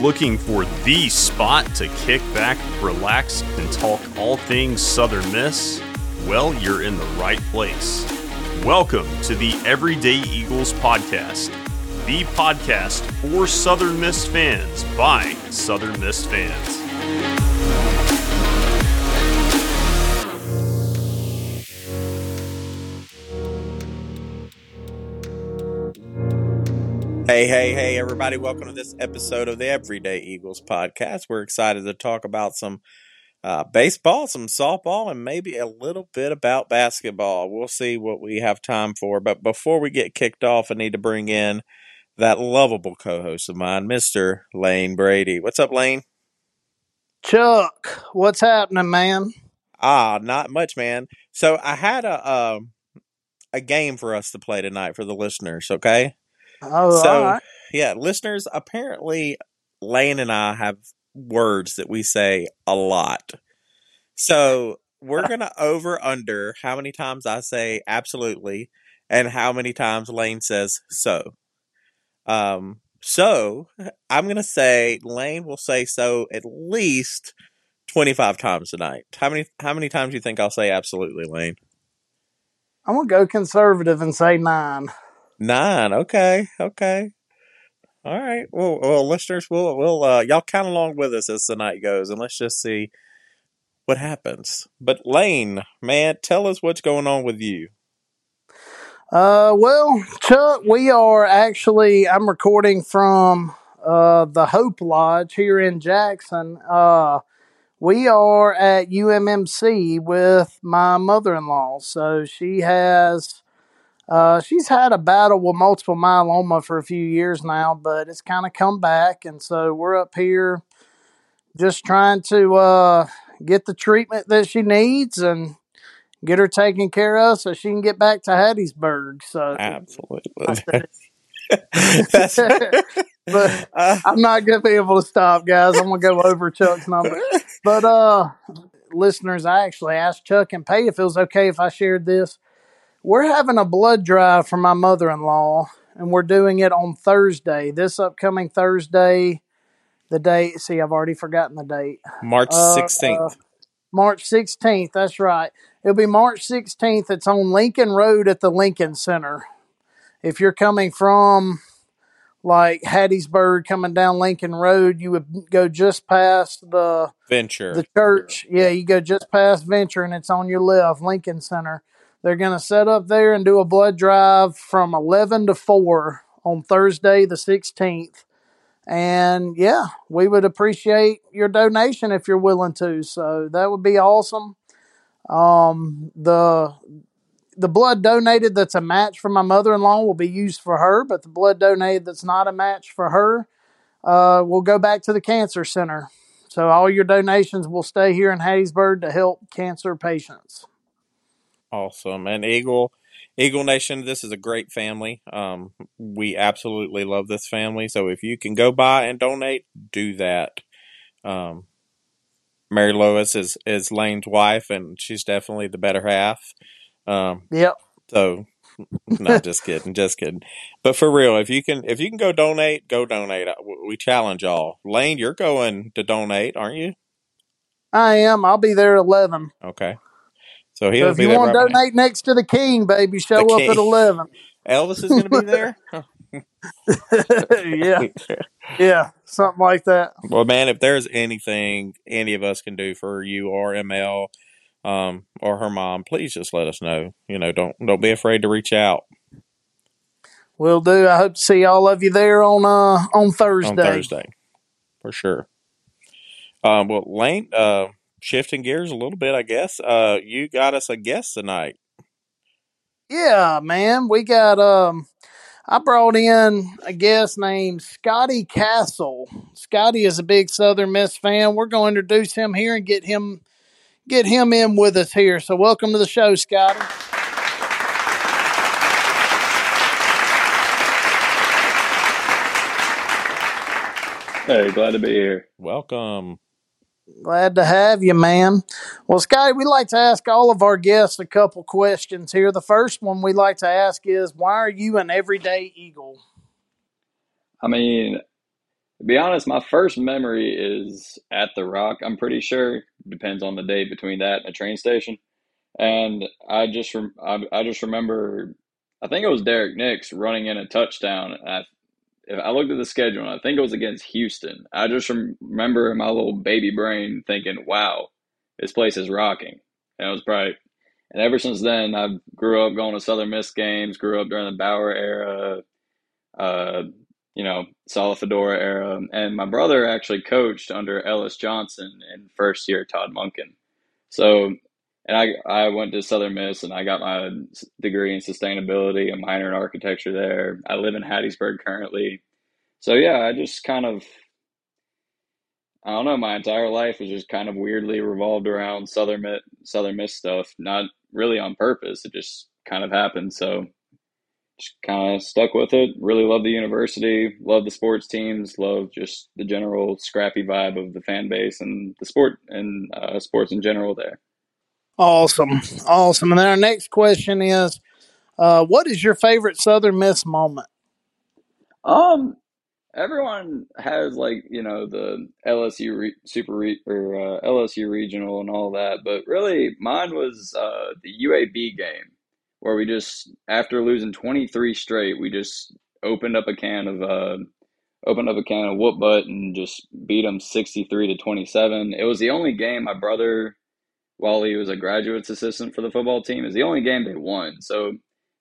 Looking for the spot to kick back, relax, and talk all things Southern Miss? Well, you're in the right place. Welcome to the Everyday Eagles Podcast, the podcast for Southern Miss fans by Southern Miss fans. Hey, hey, hey, everybody. Welcome to this episode of the Everyday Eagles podcast. We're excited to talk about some uh, baseball, some softball, and maybe a little bit about basketball. We'll see what we have time for. But before we get kicked off, I need to bring in that lovable co host of mine, Mr. Lane Brady. What's up, Lane? Chuck, what's happening, man? Ah, not much, man. So I had a. Uh, a game for us to play tonight for the listeners, okay? Oh, so right. yeah, listeners, apparently Lane and I have words that we say a lot. So we're gonna over under how many times I say absolutely and how many times Lane says so. Um so I'm gonna say Lane will say so at least twenty five times tonight. How many how many times do you think I'll say absolutely, Lane? I'm gonna go conservative and say nine. Nine. Okay. Okay. All right. Well, well, listeners, we'll we'll uh, y'all count along with us as the night goes, and let's just see what happens. But Lane, man, tell us what's going on with you. Uh, well, Chuck, we are actually. I'm recording from uh the Hope Lodge here in Jackson. Uh, we are at UMMC with my mother-in-law. So she has. Uh, she's had a battle with multiple myeloma for a few years now, but it's kind of come back, and so we're up here just trying to uh, get the treatment that she needs and get her taken care of so she can get back to Hattiesburg. So Absolutely. That's, but uh, I'm not gonna be able to stop, guys. I'm gonna go over Chuck's number. But uh, listeners, I actually asked Chuck and Pay if it was okay if I shared this. We're having a blood drive for my mother-in-law, and we're doing it on Thursday. This upcoming Thursday, the date. See, I've already forgotten the date. March Uh, sixteenth. March 16th. That's right. It'll be March 16th. It's on Lincoln Road at the Lincoln Center. If you're coming from like Hattiesburg, coming down Lincoln Road, you would go just past the Venture. the church. Yeah, you go just past Venture, and it's on your left, Lincoln Center. They're going to set up there and do a blood drive from 11 to 4 on Thursday, the 16th. And yeah, we would appreciate your donation if you're willing to. So that would be awesome. Um, the the blood donated that's a match for my mother-in-law will be used for her, but the blood donated that's not a match for her uh, will go back to the cancer center. So all your donations will stay here in Hattiesburg to help cancer patients. Awesome. And Eagle Eagle Nation, this is a great family. Um, we absolutely love this family. So if you can go by and donate, do that. Um, Mary Lois is, is Lane's wife, and she's definitely the better half. Um, Yep. so, not just kidding, just kidding. But for real, if you can, if you can go donate, go donate. Uh, We challenge y'all. Lane, you're going to donate, aren't you? I am. I'll be there at 11. Okay. So So he'll if be you there. want to donate next to the king, baby, show The up king. at 11. Elvis is going to be there. yeah. Yeah. Something like that. Well, man, if there's anything any of us can do for you or ML um, or her mom, please just let us know. You know, don't don't be afraid to reach out We'll do. I hope to see all of you there on uh on Thursday. on Thursday for sure. Um, well, Lane, uh, shifting gears a little bit, I guess. Uh, you got us a guest tonight. Yeah, man. We got um I brought in a guest named Scotty Kassel. Scotty is a big Southern Miss fan. We're going to introduce him here and get him get him in with us here. So welcome to the show, Scotty. Hey, glad to be here. Welcome. Glad to have you, man. Well, Scotty, we like to ask all of our guests a couple questions here. The first one we like to ask is why are you an everyday Eagle? I mean, To be honest, my first memory is at the Rock. I'm pretty sure depends on the day between that and a train station. And I just I, I just remember I think it was Derrick Nix running in a touchdown. I if I looked at the schedule I think it was against Houston. I just remember in my little baby brain thinking, "Wow, this place is rocking." And it was probably and ever since then, I grew up going to Southern Miss games. Grew up during the Bower era. Uh, you know, Fedora era. And my brother actually coached under Ellis Johnson in first year Todd Monken. So, and I, I went to Southern Miss and I got my degree in sustainability, a minor in architecture there. I live in Hattiesburg currently. So, yeah, I just kind of, I don't know, my entire life was just kind of weirdly revolved around Southern Miss, Southern Miss stuff, not really on purpose. It just kind of happened. So, just kind of stuck with it. Really love the university, love the sports teams, love just the general scrappy vibe of the fan base and the sport and uh, sports in general there. Awesome. Awesome. And then our next question is uh, what is your favorite Southern Miss moment? Um, everyone has like you know the LSU re- super re- or uh, LSU regional and all that, but really mine was uh, the UAB game where we just after losing 23 straight, we just opened up a can of uh, opened up a can of whoop butt and just beat them 63 to 27. It was the only game my brother, while he was a graduates assistant for the football team, is the only game they won. So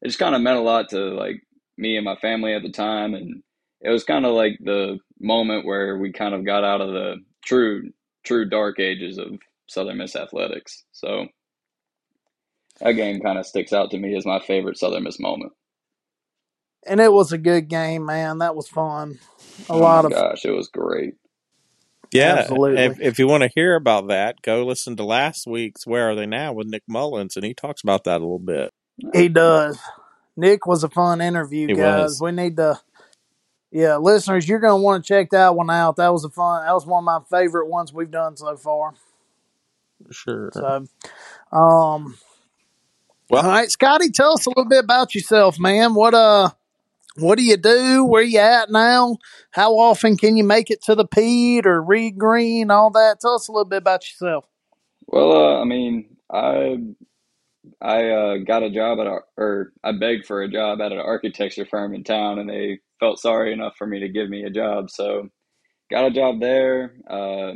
it just kind of meant a lot to like me and my family at the time, and it was kind of like the moment where we kind of got out of the true true dark ages of Southern Miss athletics. So that game kind of sticks out to me as my favorite Southern Miss moment. And it was a good game, man. That was fun. A oh lot of gosh, it was great. Yeah, absolutely. If, if you want to hear about that, go listen to last week's "Where Are They Now" with Nick Mullens, and he talks about that a little bit. He does. Nick was a fun interview, he guys. Was. We need to, yeah, listeners, you're going to want to check that one out. That was a fun. That was one of my favorite ones we've done so far. Sure. So, um, well, all right, Scotty, tell us a little bit about yourself, man. What uh, what do you do? Where you at now? How often can you make it to the Pete or Reed Green? All that. Tell us a little bit about yourself. Well, uh, I mean, I I uh, got a job at a, or I begged for a job at an architecture firm in town, and they felt sorry enough for me to give me a job. So, got a job there. Uh,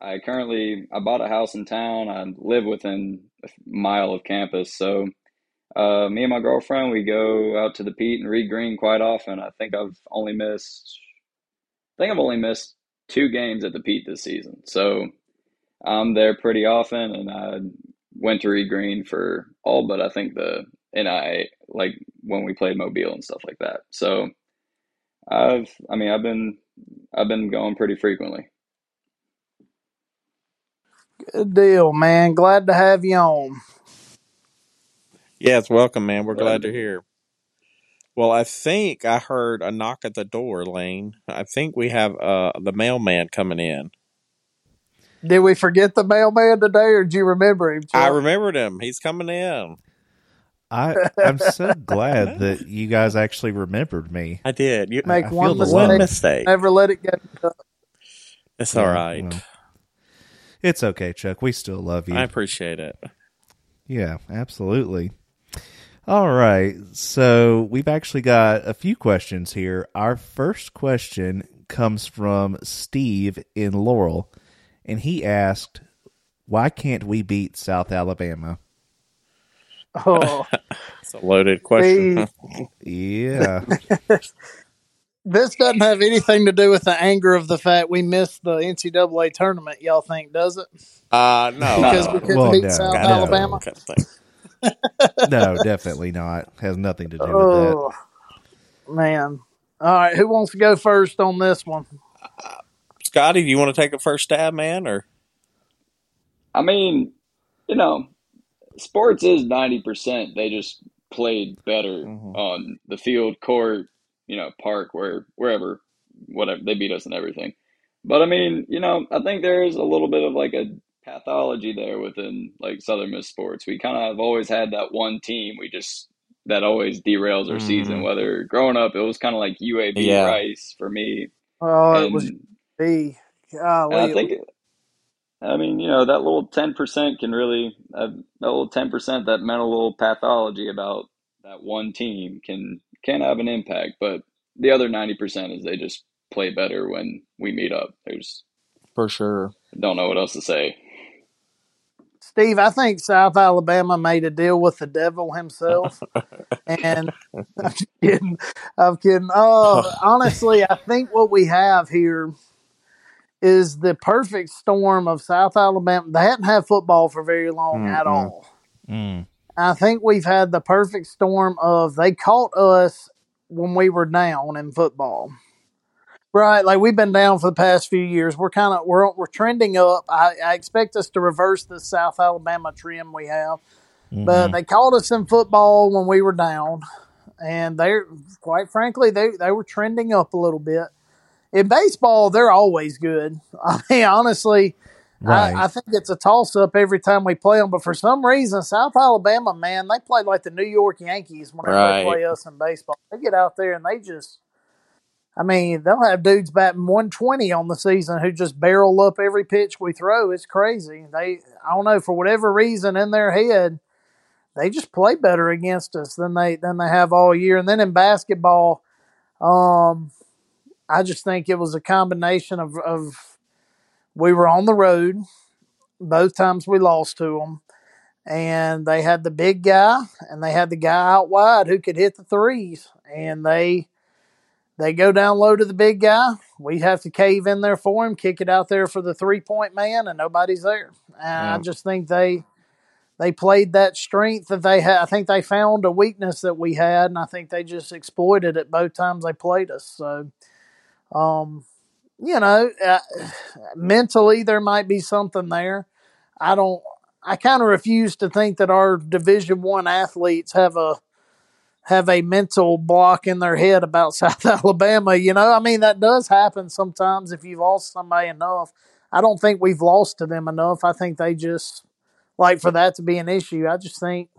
I currently I bought a house in town. I live within a mile of campus, so uh, me and my girlfriend we go out to the Pete and Reed Green quite often. I think I've only missed I think I've only missed two games at the Pete this season, so I'm there pretty often, and I went to Reed Green for all but I think the and I like when we played Mobile and stuff like that. So I've I mean I've been I've been going pretty frequently. Good deal, man. Glad to have you on. Yes, welcome, man. We're glad to hear. Well, I think I heard a knock at the door, Lane. I think we have uh, the mailman coming in. Did we forget the mailman today, or do you remember him? Chuck? I remembered him. He's coming in. I I'm so glad that you guys actually remembered me. I did. You make I one, mistake, one mistake. Never let it get. It's all right. Well, it's okay, Chuck. We still love you. I appreciate it. Yeah, absolutely. All right. So we've actually got a few questions here. Our first question comes from Steve in Laurel, and he asked, Why can't we beat South Alabama? Oh, it's a loaded question. yeah. this doesn't have anything to do with the anger of the fact we missed the NCAA tournament. Y'all think, does it? Uh, no, because we couldn't well, beat no, South no. Alabama. no, definitely not. Has nothing to do oh, with that. Man, all right. Who wants to go first on this one? Uh, Scotty, do you want to take a first stab, man? Or I mean, you know, sports is ninety percent. They just played better mm-hmm. on the field, court, you know, park, where wherever, whatever. They beat us and everything. But I mean, you know, I think there is a little bit of like a pathology there within like Southern Miss sports. We kind of have always had that one team. We just that always derails our mm-hmm. season. Whether growing up, it was kind of like UAB yeah. Rice for me. Oh, and, it was B. Golly, I think, I mean, you know, that little ten percent can really uh, that little ten percent that mental little pathology about that one team can can have an impact, but the other ninety percent is they just play better when we meet up. There's For sure. don't know what else to say. Steve, I think South Alabama made a deal with the devil himself. and I'm kidding. I'm kidding. Oh, honestly, I think what we have here is the perfect storm of South Alabama. They hadn't had football for very long at Mm-mm. all. Mm. I think we've had the perfect storm of they caught us when we were down in football. Right, like we've been down for the past few years. We're kind of we're we're trending up. I, I expect us to reverse the South Alabama trend we have, but Mhm. they called us in football when we were down, and they're quite frankly they they were trending up a little bit. In baseball, they're always good. I mean, honestly, Right. I, I think it's a toss up every time we play them. But for some reason, South Alabama, man, they play like the New York Yankees whenever Right. they play us in baseball. They get out there and they just, I mean, they'll have dudes batting 120 on the season who just barrel up every pitch we throw. It's crazy. They, I don't know, for whatever reason in their head, they just play better against us than they than they have all year. And then in basketball, um, I just think it was a combination of, of we were on the road both times we lost to them, and they had the big guy and they had the guy out wide who could hit the threes, and they they go down low to the big guy. We have to cave in there for him, kick it out there for the three point man, and nobody's there. And I just think they they played that strength that they had. I think they found a weakness that we had, and I think they just exploited it both times they played us. So, um, you know, uh, mentally there might be something there. I don't. I kind of refuse to think that our Division One athletes have a have a mental block in their head about South Alabama. You know, I mean that does happen sometimes if you've lost somebody enough. I don't think we've lost to them enough. I think they just like for that to be an issue. I just think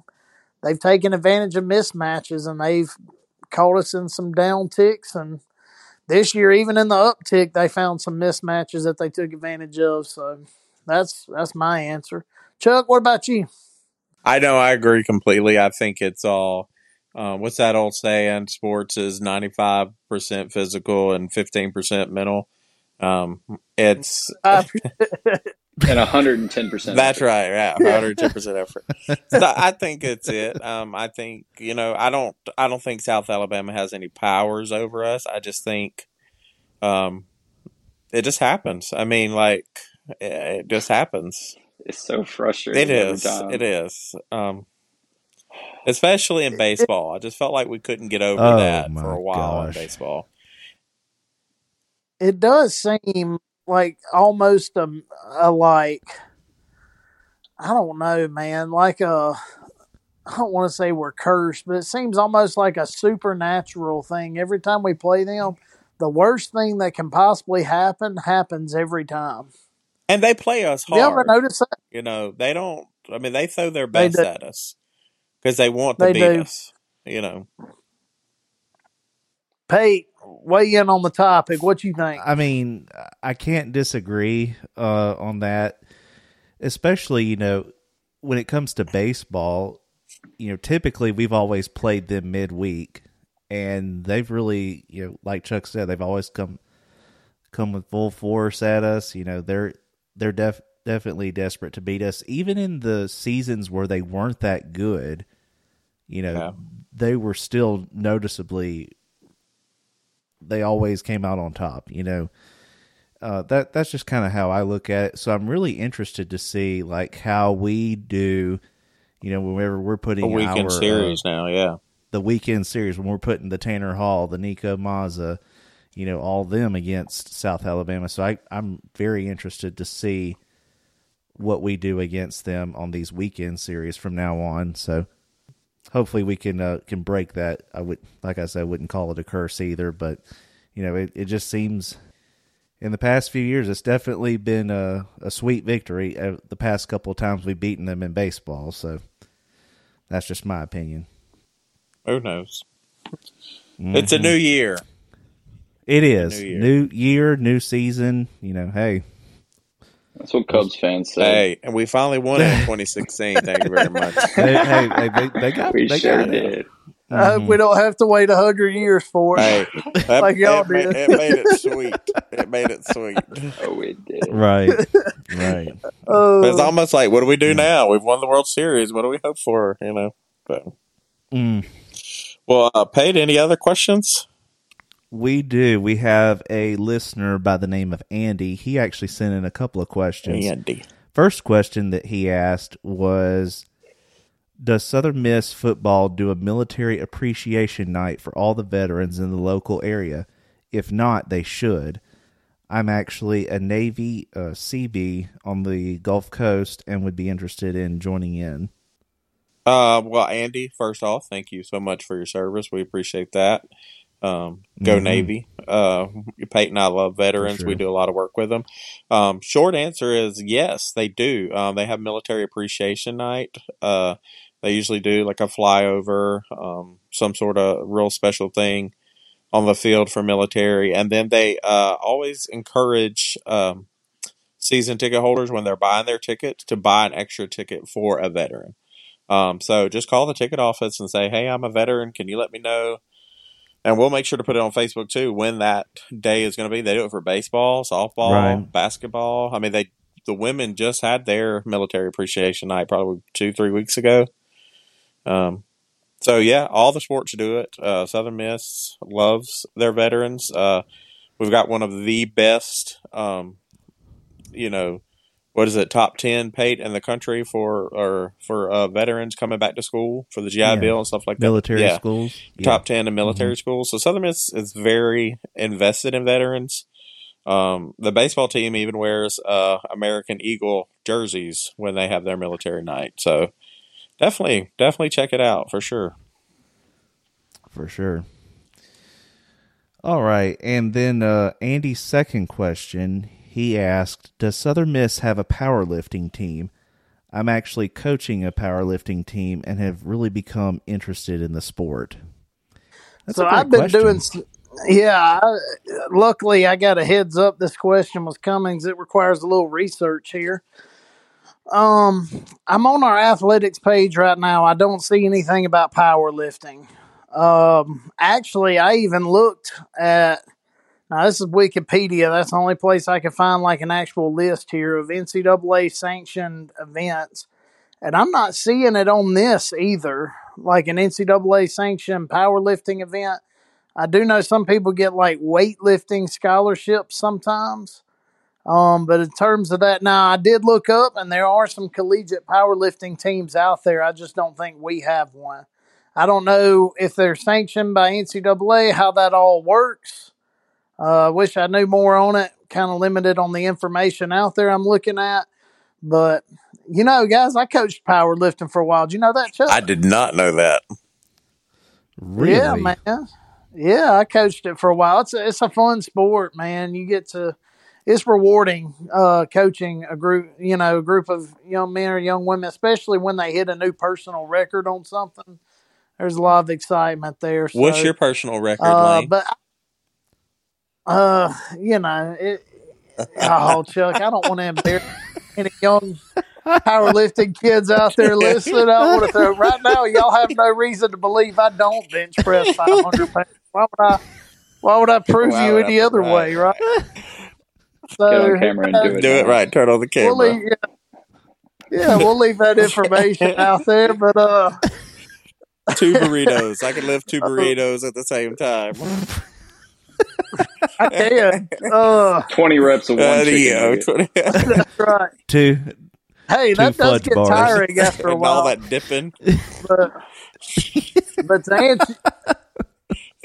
they've taken advantage of mismatches and they've caught us in some down ticks and this year even in the uptick they found some mismatches that they took advantage of. So that's that's my answer. Chuck, what about you? I know I agree completely. I think it's all uh, what's that old saying? Sports is ninety five percent physical and fifteen percent mental. Um, it's Uh, And 110%. that's right, yeah, one hundred ten percent effort. So I think it's it. Um, I think you know I don't I don't think South Alabama has any powers over us. I just think, um, it just happens. I mean, like it just happens. It's so frustrating. It every is. time. It is. Um, especially in baseball, I just felt like we couldn't get over Oh, that for a while gosh. in baseball. it does seem like almost a, a like I don't know, man, like a I don't want to say we're cursed, but it seems almost like a supernatural thing. Every time we play them, the worst thing that can possibly happen happens every time. And they play us hard. you ever notice that? You know, they don't. I mean, they throw their They best do. at us because they want to They beat do. us. You know, Pete, weigh in on the topic. What you think? I mean, I can't disagree uh, on that. Especially, you know, when it comes to baseball, you know, typically we've always played them midweek, and they've really, you know, like Chuck said, they've always come come with full force at us. You know, they're they're def- definitely desperate to beat us, even in the seasons where they weren't that good. You know, Yeah. they were still noticeably. They always came out on top. You know, uh, that that's just kind of how I look at it. So I'm really interested to see like how we do. You know, whenever we're a putting weekend our, uh, series now. Yeah, the weekend series when we're putting the Tanner Hall, the Nico Mazza, you know, all them against South Alabama. So I, I'm very interested to see what we do against them on these weekend series from now on. So hopefully we can uh, can break that. I would, like I said, I wouldn't call it a curse either, but you know, it, it just seems in the past few years it's definitely been a, a sweet victory. Uh, the past couple of times we've beaten them in baseball, so that's just my opinion. who knows? It's a new year. It is New year. new year, new season. You know, hey, That's what Cubs fans say. Hey, and we finally won it in 2016. Thank you very much. hey, hey, hey, they, they got we they sure got it. did. I hope we don't have to wait a hundred years for it. Hey, that, Like y'all it, ma- did. it made it sweet. It made it sweet. Oh, we did. Right, right. Oh, It's almost like, what do we do now? We've won the World Series. What do we hope for? You know. But, Mm. well, uh, Pate, any other questions? We do. We have a listener by the name of Andy. He actually sent in a couple of questions. Andy. First question that he asked was Does Southern Miss football do a military appreciation night for all the veterans in the local area? If not, they should. I'm actually a Navy uh, CB on the Gulf Coast and would be interested in joining in. Uh, well, Andy, first off, thank you so much for your service. We appreciate that. Um, go Mhm. Navy. Uh, Peyton and I love veterans. sure. We do a lot of work with them. Um, short answer is yes, they do. Um, they have military appreciation night. Uh, they usually do like a flyover, um, some sort of real special thing on the field for military. And then they, uh, always encourage, um, season ticket holders when they're buying their tickets to buy an extra ticket for a veteran. Um, so just call the ticket office and say, "Hey, I'm a veteran. Can you let me know?" And we'll make sure to put it on Facebook too when that day is going to be. They do it for baseball, softball, Right. basketball. I mean, they the women just had their military appreciation night probably two, three weeks ago. Um, so yeah, all the sports do it. Uh, Southern Miss loves their veterans. Uh, we've got one of the best, um, you know, what is it, top ten paid in the country for or for uh, veterans coming back to school for the GI Yeah. Bill and stuff like Military that. Yeah, schools? Yeah. top ten in military schools. So Southern Miss is very invested in veterans. Um, the baseball team even wears uh, American Eagle jerseys when they have their military night. So definitely, definitely check it out for sure. for sure. All right, and then uh, Andy's second question, he asked, "Does Southern Miss have a powerlifting team?" I'm actually coaching a powerlifting team and have really become interested in the sport. That's so I've been question. doing. Yeah, I, luckily I got a heads up. This question was coming. 'cause It requires a little research here. Um, I'm on our athletics page right now. I don't see anything about powerlifting. Um, actually, I even looked at. Now this is Wikipedia. That's the only place I can find like an actual list here of NCAA sanctioned events, and I'm not seeing it on this either. Like an NCAA sanctioned powerlifting event. I do know some people get like weightlifting scholarships sometimes. Um, but in terms of that, now I did look up and there are some collegiate powerlifting teams out there. I just don't think we have one. I don't know if they're sanctioned by NCAA, how that all works. Uh, I wish I knew more on it. Kind of limited on the information out there I'm looking at. But, you know, guys, I coached powerlifting for a while. Do you know that, Chuck? I did not know that. Really? Yeah, man. Yeah, I coached it for a while. It's a, it's a fun sport, man. You get to it's rewarding uh, coaching a group, you know, a group of young men or young women, especially when they hit a new personal record on something. There's a lot of excitement there. What's your personal record, uh, Lane? but uh, you know, it, oh, Chuck, I don't want to embarrass any young powerlifting kids out there listening. I want to throw right now. Y'all have no reason to believe I don't bench press 500 pounds. Why would I? Why would I prove Why you would I any other prove- way, right? Get on So camera and do it. Do it right. Turn on the we'll camera. leave, yeah, yeah, we'll leave that information out there. But uh, two burritos. I can lift two burritos at the same time. I can. Uh, 20 reps of one Uh, chicken yeah, nugget. 20 that's right. Two. Hey, that does get bars. tiring after a and all while. that dipping. but, but to answer,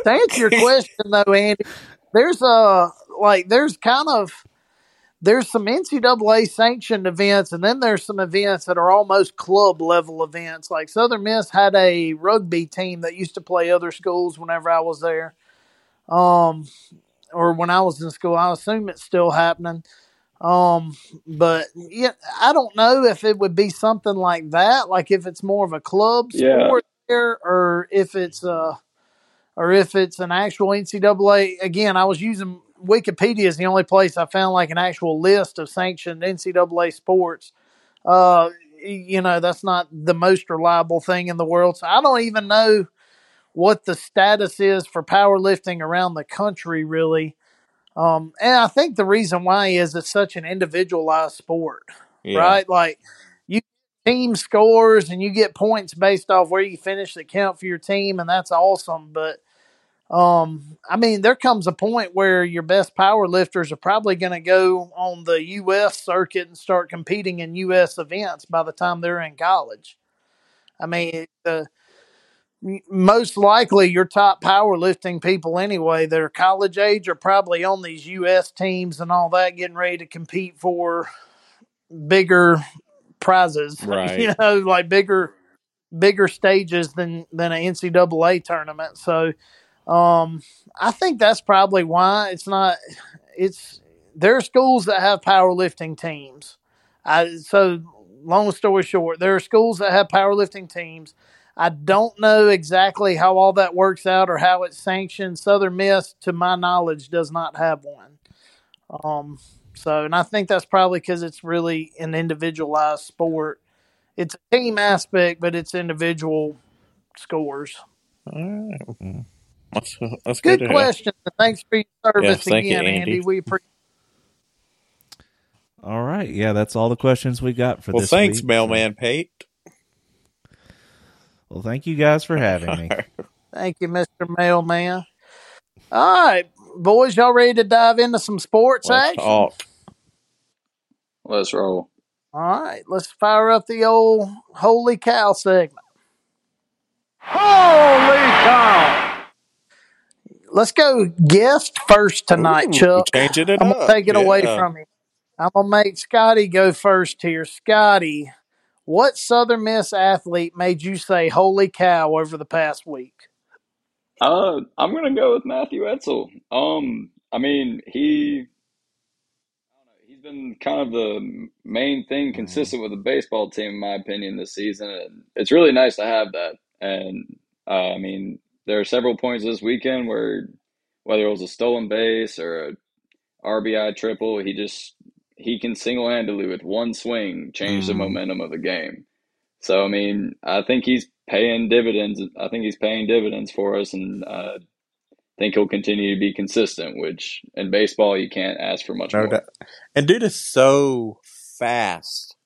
to answer your question though, Andy, there's a like there's kind of there's some NCAA sanctioned events, and then there's some events that are almost club level events. Like Southern Miss had a rugby team that used to play other schools whenever I was there, um, or when I was in school. I assume it's still happening. Um, but yeah, I don't know if it would be something like that, like if it's more of a club Yeah. sport there, or if it's uh, or if it's an actual NCAA. Again, I was using Wikipedia is the only place I found like an actual list of sanctioned NCAA sports. Uh, you know, that's not the most reliable thing in the world. So I don't even know what the status is for powerlifting around the country, really. Um, and I think the reason why is it's such an individualized sport, Yeah. right? Like you team scores and you get points based off where you finish that count for your team, and that's awesome. But um, I mean, there comes a point where your best power lifters are probably going to go on the U.S. circuit and start competing in U.S. events by the time they're in college. I mean, the most likely your top powerlifting people anyway that are college age are probably on these U.S. teams and all that, getting ready to compete for bigger prizes, Right. you know, like bigger bigger stages than than an NCAA tournament. So, um, I think that's probably why it's not. It's there are schools that have powerlifting teams. I so long story short, there are schools that have powerlifting teams. I don't know exactly how all that works out or how it's sanctioned. Southern Miss, to my knowledge, does not have one. Um, so, and I think that's probably because it's really an individualized sport. It's a team aspect, but it's individual scores. All right. That's, that's Good good. to hear. question. Thanks for your service Yes, thank you, again, Andy. Andy. We appreciate. All right. Yeah, that's all the questions we got for Well, this Well, thanks, week. Mailman Pate. Well, thank you guys for having me. Thank you, Mister Mailman. All right, boys, y'all ready to dive into some sports Let's action? talk. Let's roll. All right, let's fire up the old holy cow segment. Holy cow! Let's go guest first tonight, Ooh, Chuck. Changing it I'm up. gonna take it away from you. I'm gonna make Scotty go first here. Scotty, what Southern Miss athlete made you say "Holy cow" over the past week? Uh, I'm gonna go with Matthew Etzel. Um, I mean, he he's been kind of the main thing consistent with the baseball team, in my opinion, this season, and it's really nice to have that. And uh, I mean, there are several points this weekend where whether it was a stolen base or a RBI triple, he just he can single handedly with one swing change the Mm. momentum of the game. So I mean, I think he's paying dividends. I think he's paying dividends for us, and uh, think he'll continue to be consistent. Which in baseball, you can't ask for much No more. doubt. And dude is so fast.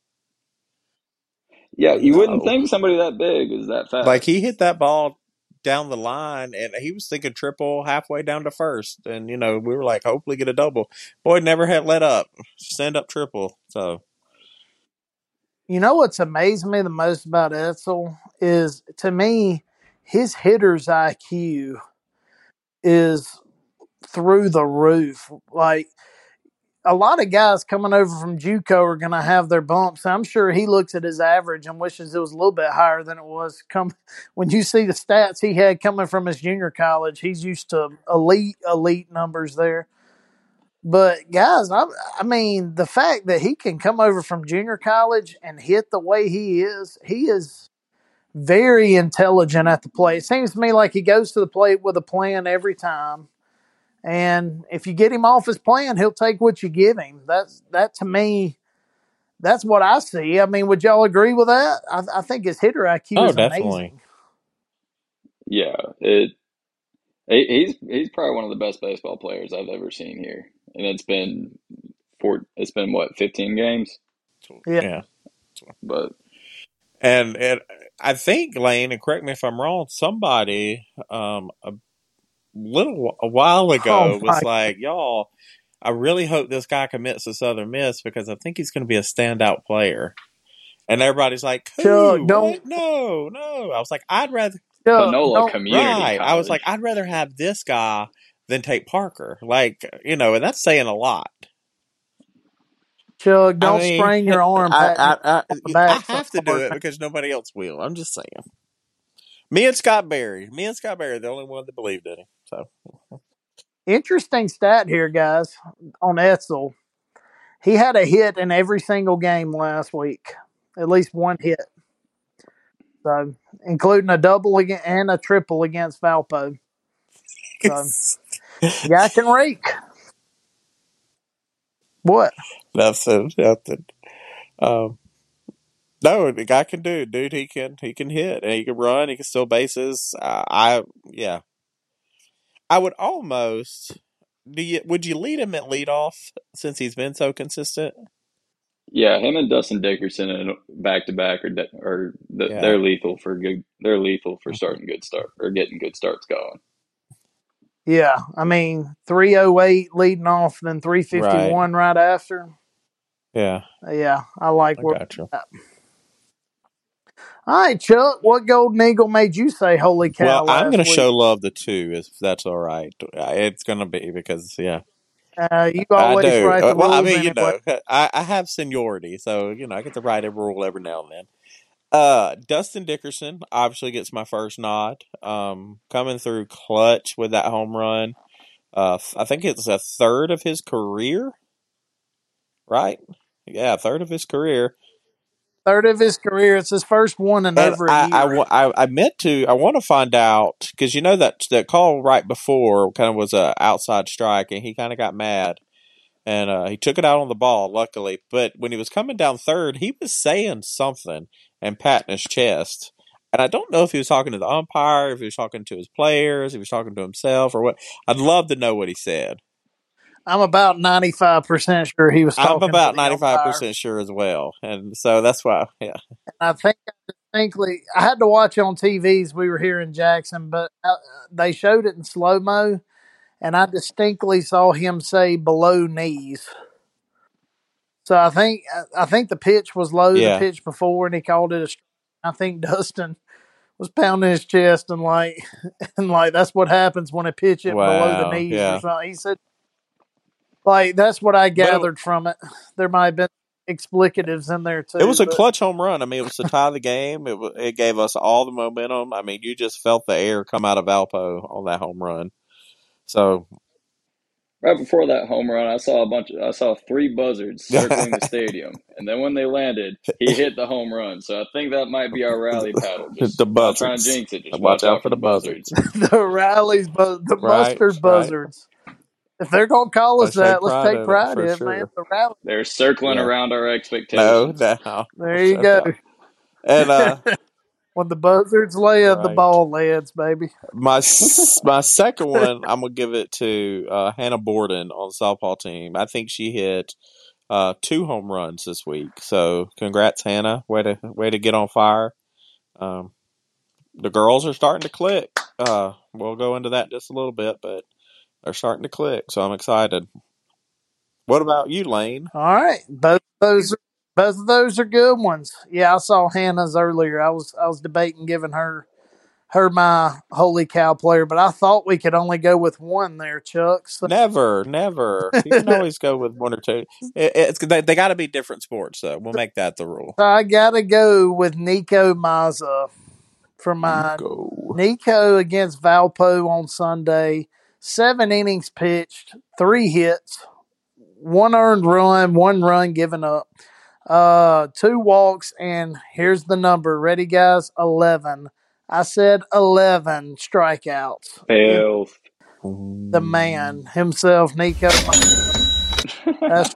Yeah, you wouldn't think somebody that big is that fast. Like he hit that ball down the line, and he was thinking triple halfway down to first, and you know we were like, hopefully get a double. Boy, never had let up, stand up triple. So You know what's amazed me the most about Etzel is to me, his hitter's IQ is through the roof. Like a lot of guys coming over from JUCO are going to have their bumps. I'm sure he looks at his average and wishes it was a little bit higher than it was. Come when you see the stats he had coming from his junior college, he's used to elite elite numbers there. But guys, I, I mean, the fact that he can come over from junior college and hit the way he is, he is very intelligent at the plate. It seems to me like he goes to the plate with a plan every time. And if you get him off his plan, he'll take what you give him. That's that to me. That's what I see. I mean, would y'all agree with that? I, I think his hitter IQ Oh, is definitely. amazing. yeah, it. He's he's probably one of the best baseball players I've ever seen here, and it's been four. It's been what fifteen games, Yeah. yeah. but And and I think Lane, and correct me if I'm wrong, somebody um a little a while oh ago Oh was like, "Y'all, I really hope this guy commits to Southern Miss because I think he's going to be a standout player." And everybody's like, Chuck, don't No, no." I was like, "I'd rather Chuck, Panola don't Community right." I was like, "I'd rather have this guy than take Parker." Like, you know, and that's saying a lot. Chuck, don't mean, sprain your arm I patting I I, on I have to do it because nobody else will. I'm just saying. Me and Scott Berry, me and Scott Berry, are the only one that believed in him. So Interesting stat here, guys, on Etzel. He had a hit in every single game last week, at least one hit. So, including a double and a triple against Valpo. So, guy can rake. What? nothing, nothing. Um, no, the guy can do, it, dude. He can, he can hit, and he can run. He can steal bases. Uh, I, yeah, I would almost. Do you? Would you lead him at leadoff since he's been so consistent? Yeah, him and Dustin Dickerson and back to back are de- are the, Yeah. they're lethal for good. They're lethal for Mhm. starting good start or getting good starts going. Yeah, I mean, 308 leading off, and then 351 right, after. Yeah, Yeah, I like I where. got you. All right, Chuck, what Golden Eagle made you say, holy cow? Well, I'm going to show love to two, if that's all right. Uh, It's going to be because, yeah, Uh, you I always do. write the Uh, well, I mean, you know, I, I have seniority, so you know, I get to write a rule every now and then. Uh, Dustin Dickerson obviously gets my first nod. Um, coming through clutch with that home run. Uh, I think it's a third of his career, right? Yeah, a third of his career. Third of his career. It's his first one in And over a I, year. I, I, I meant to. I want to find out because you know that that call right before kind of was a outside strike, and he kind of got mad, and uh, he took it out on the ball. Luckily, but when he was coming down third, he was saying something and patting his chest, and I don't know if he was talking to the umpire, if he was talking to his players, if he was talking to himself, or what. I'd love to know what he said. I'm about 95% sure he was I'm about to the ninety five umpire. percent sure as well, and so that's why. Yeah, And I think I distinctly, I had to watch on TVs. We were here in Jackson, but uh, they showed it in slow mo, and I distinctly saw him say below knees. So I think I think the pitch was low Yeah. the pitch before, and he called it a. I think Dustin was pounding his chest and like and like that's what happens when a pitch it below the knees yeah. or something. He said, like that's what I But it- gathered from it. There might have been explicatives in there too. It was a clutch home run. I mean, it was to tie the game. It it gave us all the momentum. I mean, you just felt the air come out of Valpo on that home run. So Right before that home run, I saw a bunch. Of, I saw three buzzards circling the stadium, and then when they landed, he hit the home run. So I think that might be our rally paddle. Just The not trying to buzzards. jinx it. Just Watch out for the buzzards. the rallies, but the Right, mustard right. buzzards. If they're gonna call us Let's take that, let's pride take in pride in it, sure. man. The rally. They're circling Yeah. around our expectations. no. There you go. And uh, When the buzzards land, the ball lands, baby. my my second one, I'm gonna give it to uh, Hannah Borden on the softball team. I think she hit uh, two home runs this week. So congrats, Hannah. Way to way to get on fire. Um, the girls are starting to click. Uh, we'll go into that just a little bit, but they're starting to click. So I'm excited. What about you, Lane? All right, both those, both of those are good ones. Yeah, I saw Hannah's earlier. I was, I was debating giving her, her my holy cow player, but I thought we could only go with one there, Chuck. So Never, never. You can always go with one or two. It, it's they, they got to be different sports, though. We'll make that the rule. So I gotta go with Nico Mazza for my Go. Nico against Valpo on Sunday. Seven innings pitched, three hits, one earned run, one run given up, uh, two walks, and here's the number. Ready, guys? Eleven. I said eleven strikeouts. Filth. The man himself, Nico. That's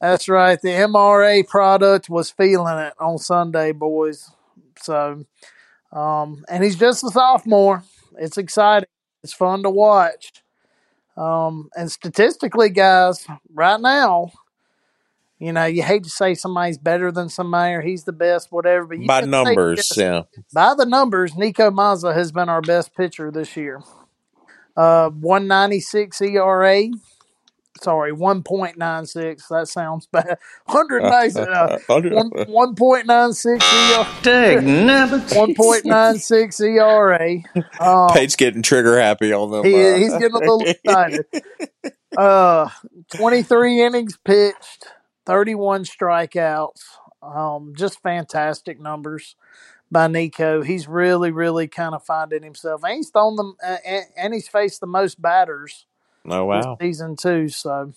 That's right. The MRA product was feeling it on Sunday, boys. So, um, and he's just a sophomore. It's exciting. It's fun to watch. Um, and statistically, guys, right now, you know, you hate to say somebody's better than somebody or he's the best, whatever, but you By numbers, this. yeah. By the numbers, Nico Mazza has been our best pitcher this year. Uh, 196 ERA. Sorry, 1.96. That sounds bad. 196. Uh, one, 1.96 ERA. 1.96 ERA. Um, Paige getting trigger happy on them. he, uh, he's getting a little excited. Uh, 23 innings pitched, 31 strikeouts. Um, just fantastic numbers by Nico. He's really, really kind of finding himself. And he's thrown them, uh, and, and he's faced the most batters oh wow. season two, So,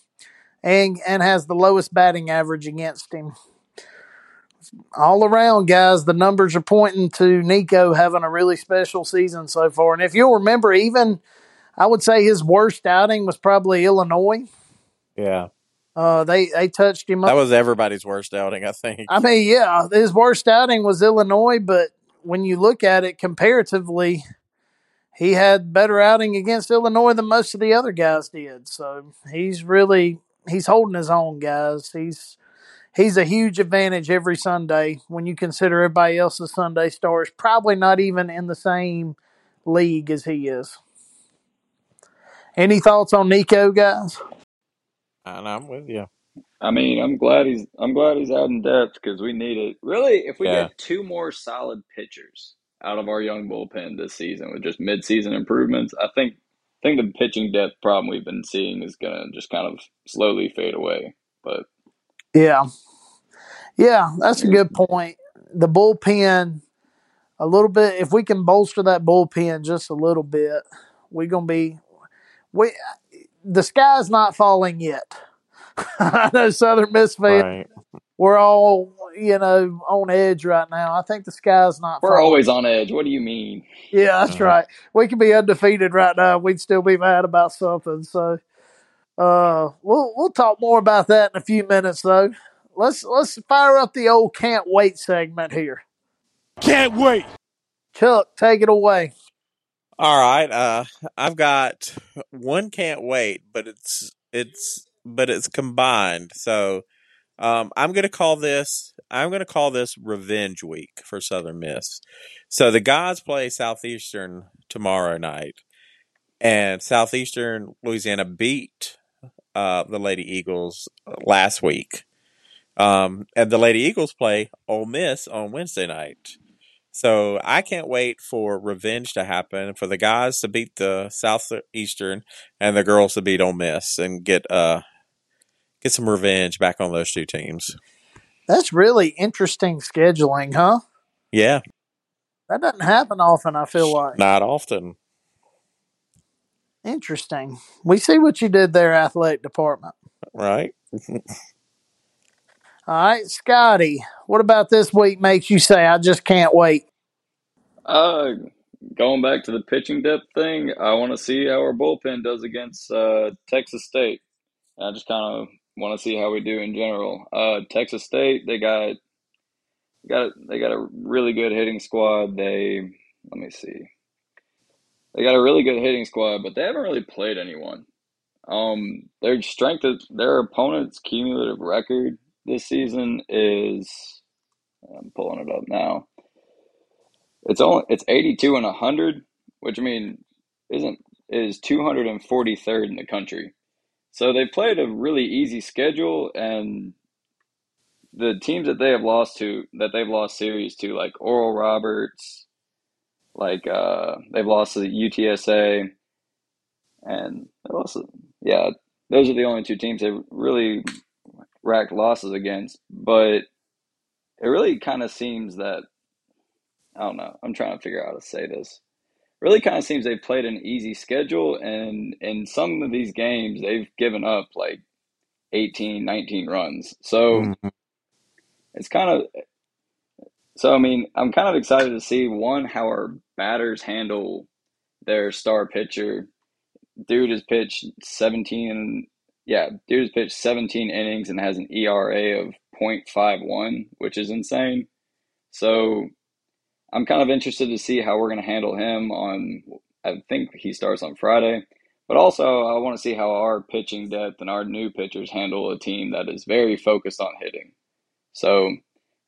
and and has the lowest batting average against him. All around, guys, the numbers are pointing to Nico having a really special season so far. And if you'll remember, even I would say his worst outing was probably Illinois. Yeah. Uh, they they touched him up. That was everybody's worst outing, I think. I mean, yeah, his worst outing was Illinois, but when you look at it comparatively, he had better outing against Illinois than most of the other guys did. So he's really he's holding his own, guys. He's he's a huge advantage every Sunday when you consider everybody else's Sunday stars probably not even in the same league as he is. Any thoughts on Nico, guys? And I'm with you. I mean, I'm glad he's I'm glad he's out in depth because we need it. Really, if we Yeah. get two more solid pitchers out of our young bullpen this season with just mid-season improvements, I think I think the pitching depth problem we've been seeing is gonna just kind of slowly fade away. But Yeah. Yeah, that's a good point. The bullpen, a little bit, if we can bolster that bullpen just a little bit, we're going to be, we, the sky's not falling yet. I know Southern Miss fans, Right. we're all, you know, on edge right now. I think the sky's not we're falling. always on edge. What do you mean? Yeah, that's Uh-huh. right. We could be undefeated right now. We'd still be mad about something. So, uh, we'll we'll talk more about that in a few minutes, though. Let's let's fire up the old can't wait segment here. Can't wait. Chuck, take it away. All right. Uh, I've got one can't wait, but it's it's but it's combined. So, um, I'm gonna call this I'm gonna call this Revenge Week for Southern Miss. So the guys play Southeastern tomorrow night, and Southeastern Louisiana beat uh, the Lady Eagles last week. Um, and the Lady Eagles play Ole Miss on Wednesday night. So I can't wait for revenge to happen for the guys to beat the Southeastern and the girls to beat Ole Miss and get uh get some revenge back on those two teams. That's really interesting scheduling, huh? Yeah, That doesn't happen often. I feel like not often. interesting. We see what you did there, athletic department. Right? All right, Scotty. What about this week makes you say I just can't wait? Uh, going back to the pitching depth thing, I want to see how our bullpen does against uh, Texas State. I just kind of want to see how we do in general. Uh, Texas State, they got got they got a really good hitting squad. They let me see, they got a really good hitting squad, but they haven't really played anyone. Um, their strength of their opponent's cumulative record this season is I'm pulling it up now. It's only it's 82 and 100, which I mean isn't is 243rd in the country. So they played a really easy schedule and the teams that they have lost to that they've lost series to like Oral Roberts, like uh they've lost to UTSA and to- yeah, those are the only two teams they really racked losses against, but it really kind of seems that I don't know. I'm trying to figure out how to say this. Really kind of seems they've played an easy schedule, and in some of these games, they've given up like 18, 19 runs. So Mhm. it's kind of, so I mean, I'm kind of excited to see one, how our batters handle their star pitcher. Dude has pitched 17, yeah, dude has pitched 17 innings and has an ERA of 0.51, which is insane. So I'm kind of interested to see how we're going to handle him on. I think he starts on Friday, but also I want to see how our pitching depth and our new pitchers handle a team that is very focused on hitting. So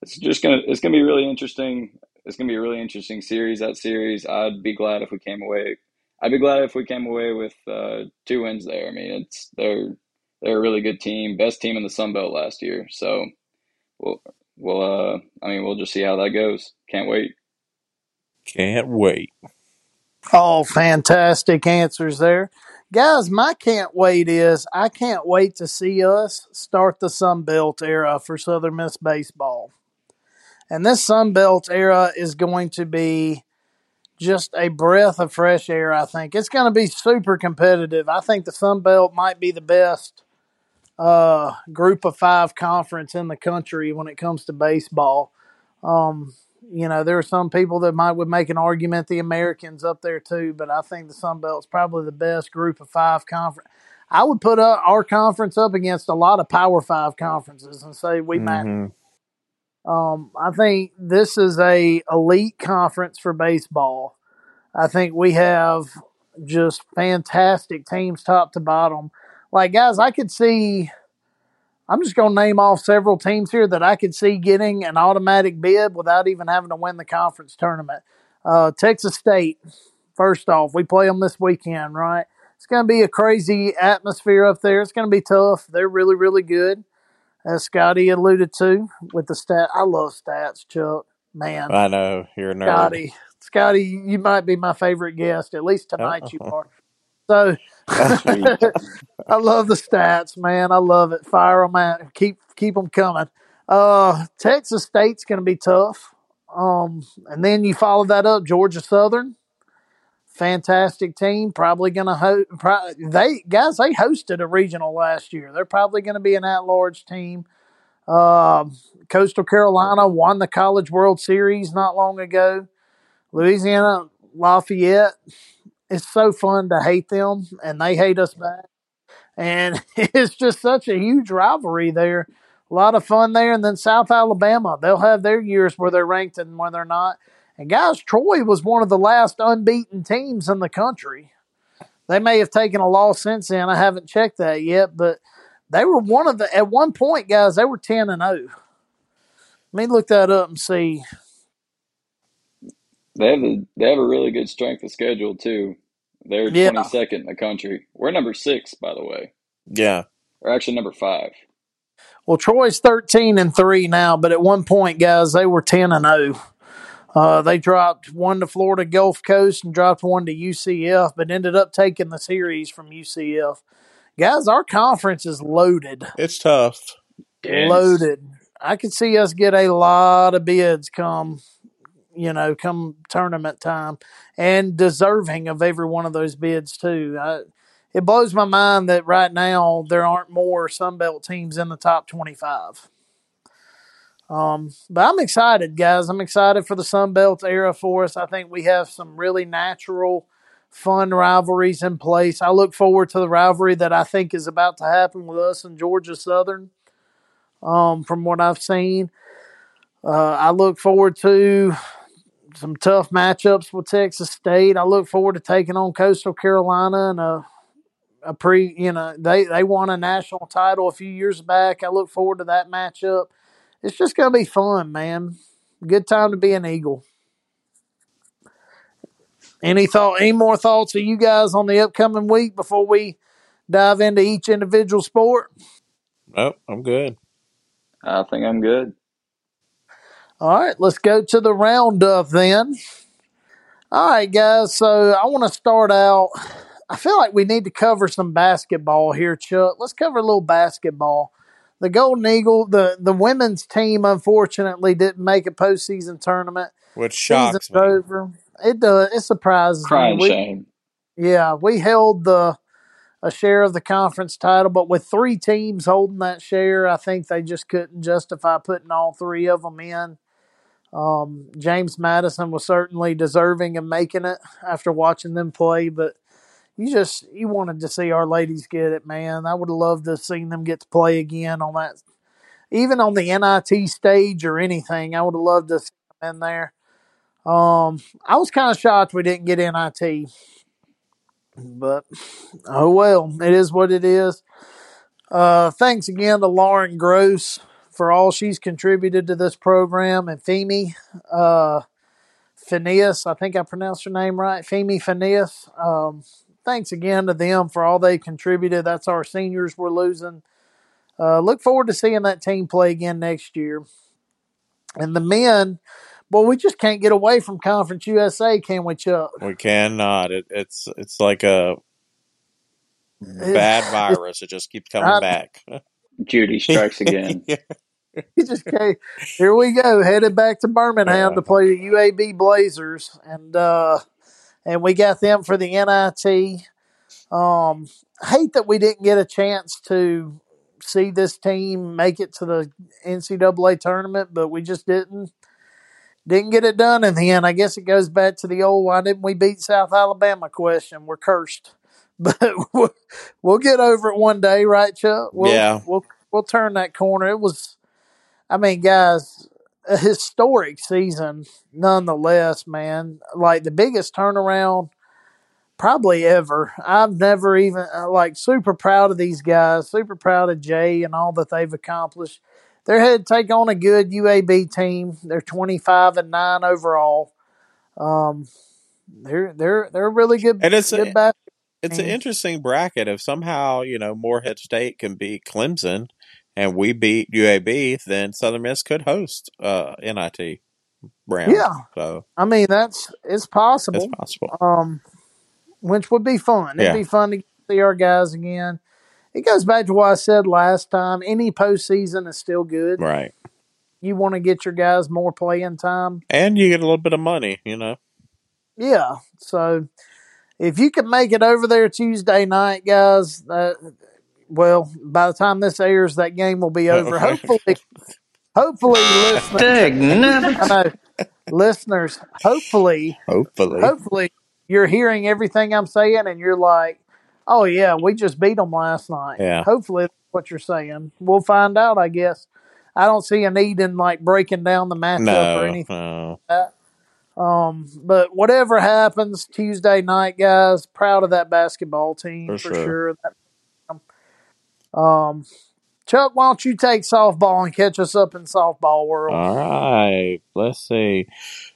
it's just gonna it's gonna be really interesting. It's gonna be a really interesting series. That series, I'd be glad if we came away. I'd be glad if we came away with uh, two wins there. I mean, it's they're they're a really good team, best team in the Sun Belt last year. So we'll we'll uh I mean we'll just see how that goes. Can't wait. Can't wait. Oh, fantastic answers there. Guys, my can't wait is I can't wait to see us start the Sun Belt era for Southern Miss baseball. And this Sun Belt era is going to be just a breath of fresh air, I think. It's going to be super competitive. I think the Sun Belt might be the best uh, group of five conference in the country when it comes to baseball. Um, You know, there are some people that might would make an argument the Americans up there too, but I think the Sun Belt's probably the best group of five conference. I would put up our conference up against a lot of Power Five conferences and say we match. Mhm. Um, I think this is a elite conference for baseball. I think we have just fantastic teams top to bottom. Like guys, I could see I'm just going to name off several teams here that I could see getting an automatic bid without even having to win the conference tournament. Uh, Texas State, first off, we play them this weekend, right? It's going to be a crazy atmosphere up there. It's going to be tough. They're really, really good, as Scotty alluded to with the stat. I love stats, Chuck. Man, I know you're a nerd. Scotty, Scotty, you might be my favorite guest. At least tonight you are. So. I love the stats, man. I love it. Fire them out. Keep keep them coming. Uh, Texas State's going to be tough. Um, and then you follow that up, Georgia Southern, fantastic team. Probably going to host. Pro- they guys they hosted a regional last year. They're probably going to be an at-large team. Um, Coastal Carolina won the College World Series not long ago. Louisiana Lafayette. It's so fun to hate them, and they hate us back. And it's just such a huge rivalry there. A lot of fun there. And then South Alabama, they'll have their years where they're ranked and where they're not. And guys, Troy was one of the last unbeaten teams in the country. They may have taken a loss since then. I haven't checked that yet, but they were one of the at one point, guys. They were ten and zero. Let me look that up and see. They have a they have a really good strength of schedule too. They're Yeah. twenty second in the country. We're number six, by the way. Yeah. Or actually number five. Well, Troy's thirteen and three now, but at one point, guys, they were ten and zero. Uh, they dropped one to Florida Gulf Coast and dropped one to UCF, but ended up taking the series from UCF. Guys, our conference is loaded. It's tough. Dense. Loaded. I could see us get a lot of bids come, you know, come tournament time, and deserving of every one of those bids too. I, it blows my mind that right now there aren't more Sunbelt teams in the top twenty-five. Um, but I'm excited, guys. I'm excited for the Sunbelt era for us. I think we have some really natural, fun rivalries in place. I look forward to the rivalry that I think is about to happen with us and Georgia Southern. Um, from what I've seen, uh, I look forward to some tough matchups with Texas State. I look forward to taking on Coastal Carolina and a a pre. You know, they they won a national title a few years back. I look forward to that matchup. It's just going to be fun, man. Good time to be an Eagle. Any thought? Any more thoughts of you guys on the upcoming week before we dive into each individual sport? Nope, I'm good. I think I'm good. All right, let's go to the roundup then. All right, guys. So I want to start out. I feel like we need to cover some basketball here, Chuck. Let's cover a little basketball. The Golden Eagle, the the women's team, unfortunately didn't make a postseason tournament. Which shocks Season's me. over. It does. It surprises Crying me. We, shame. yeah, we held the a share of the conference title, but with three teams holding that share, I think they just couldn't justify putting all three of them in. Um, James Madison was certainly deserving of making it after watching them play, but you just you wanted to see our ladies get it, man. I would have loved to have seen them get to play again on that, even on the NIT stage or anything. I would have loved to see them in there. Um, I was kind of shocked we didn't get NIT, but oh well, it is what it is. Uh, thanks again to Lauren Gross for all she's contributed to this program and Femi uh, Phineas. I think I pronounced her name right. Femi Phineas. Um, thanks again to them for all they contributed. That's our seniors we're losing. Uh, look forward to seeing that team play again next year. And the men, well, we just can't get away from Conference USA, can we, Chuck? We cannot. It, it's it's like a bad virus. It just keeps coming I- back. Judy strikes again. He just came. Here we go, headed back to Birmingham to play the UAB Blazers, and uh, and we got them for the NIT. Um, hate that we didn't get a chance to see this team make it to the NCAA tournament, but we just didn't. didn't get it done in the end. I guess it goes back to the old why didn't we beat South Alabama question. We're cursed. But we'll, we'll get over it one day, right, Chuck? We'll, Yeah. We'll we'll turn that corner. It was I mean, guys, a historic season nonetheless, man. Like the biggest turnaround probably ever. I've never even uh, like super proud of these guys, super proud of Jay and all that they've accomplished. They're headed to take on a good UAB team. They're twenty five and nine overall. Um, they're they're they're really good. And it's good a, it's an interesting bracket. If somehow you know Morehead State can beat Clemson, and we beat UAB, then Southern Miss could host uh, NIT round. Yeah, So I mean that's it's possible. it's possible. um, which would be fun. It'd Yeah. be fun to see our guys again. It goes back to what I said last time. Any postseason is still good. Right. You want to get your guys more playing time. And you get a little bit of money, you know. Yeah. So if you can make it over there Tuesday night, guys, uh, well, by the time this airs, that game will be over. Hopefully, hopefully, listeners, know, listeners, hopefully, Hopefully. hopefully you're hearing everything I'm saying and you're like, oh yeah, we just beat them last night. Yeah. Hopefully that's what you're saying. We'll find out, I guess. I don't see a need in like breaking down the matchup or no, anything. no. Um, but whatever happens Tuesday night, guys, proud of that basketball team For for, sure. sure. That- Um, Chuck, why don't you take softball and catch us up in softball world? All right. Let's see.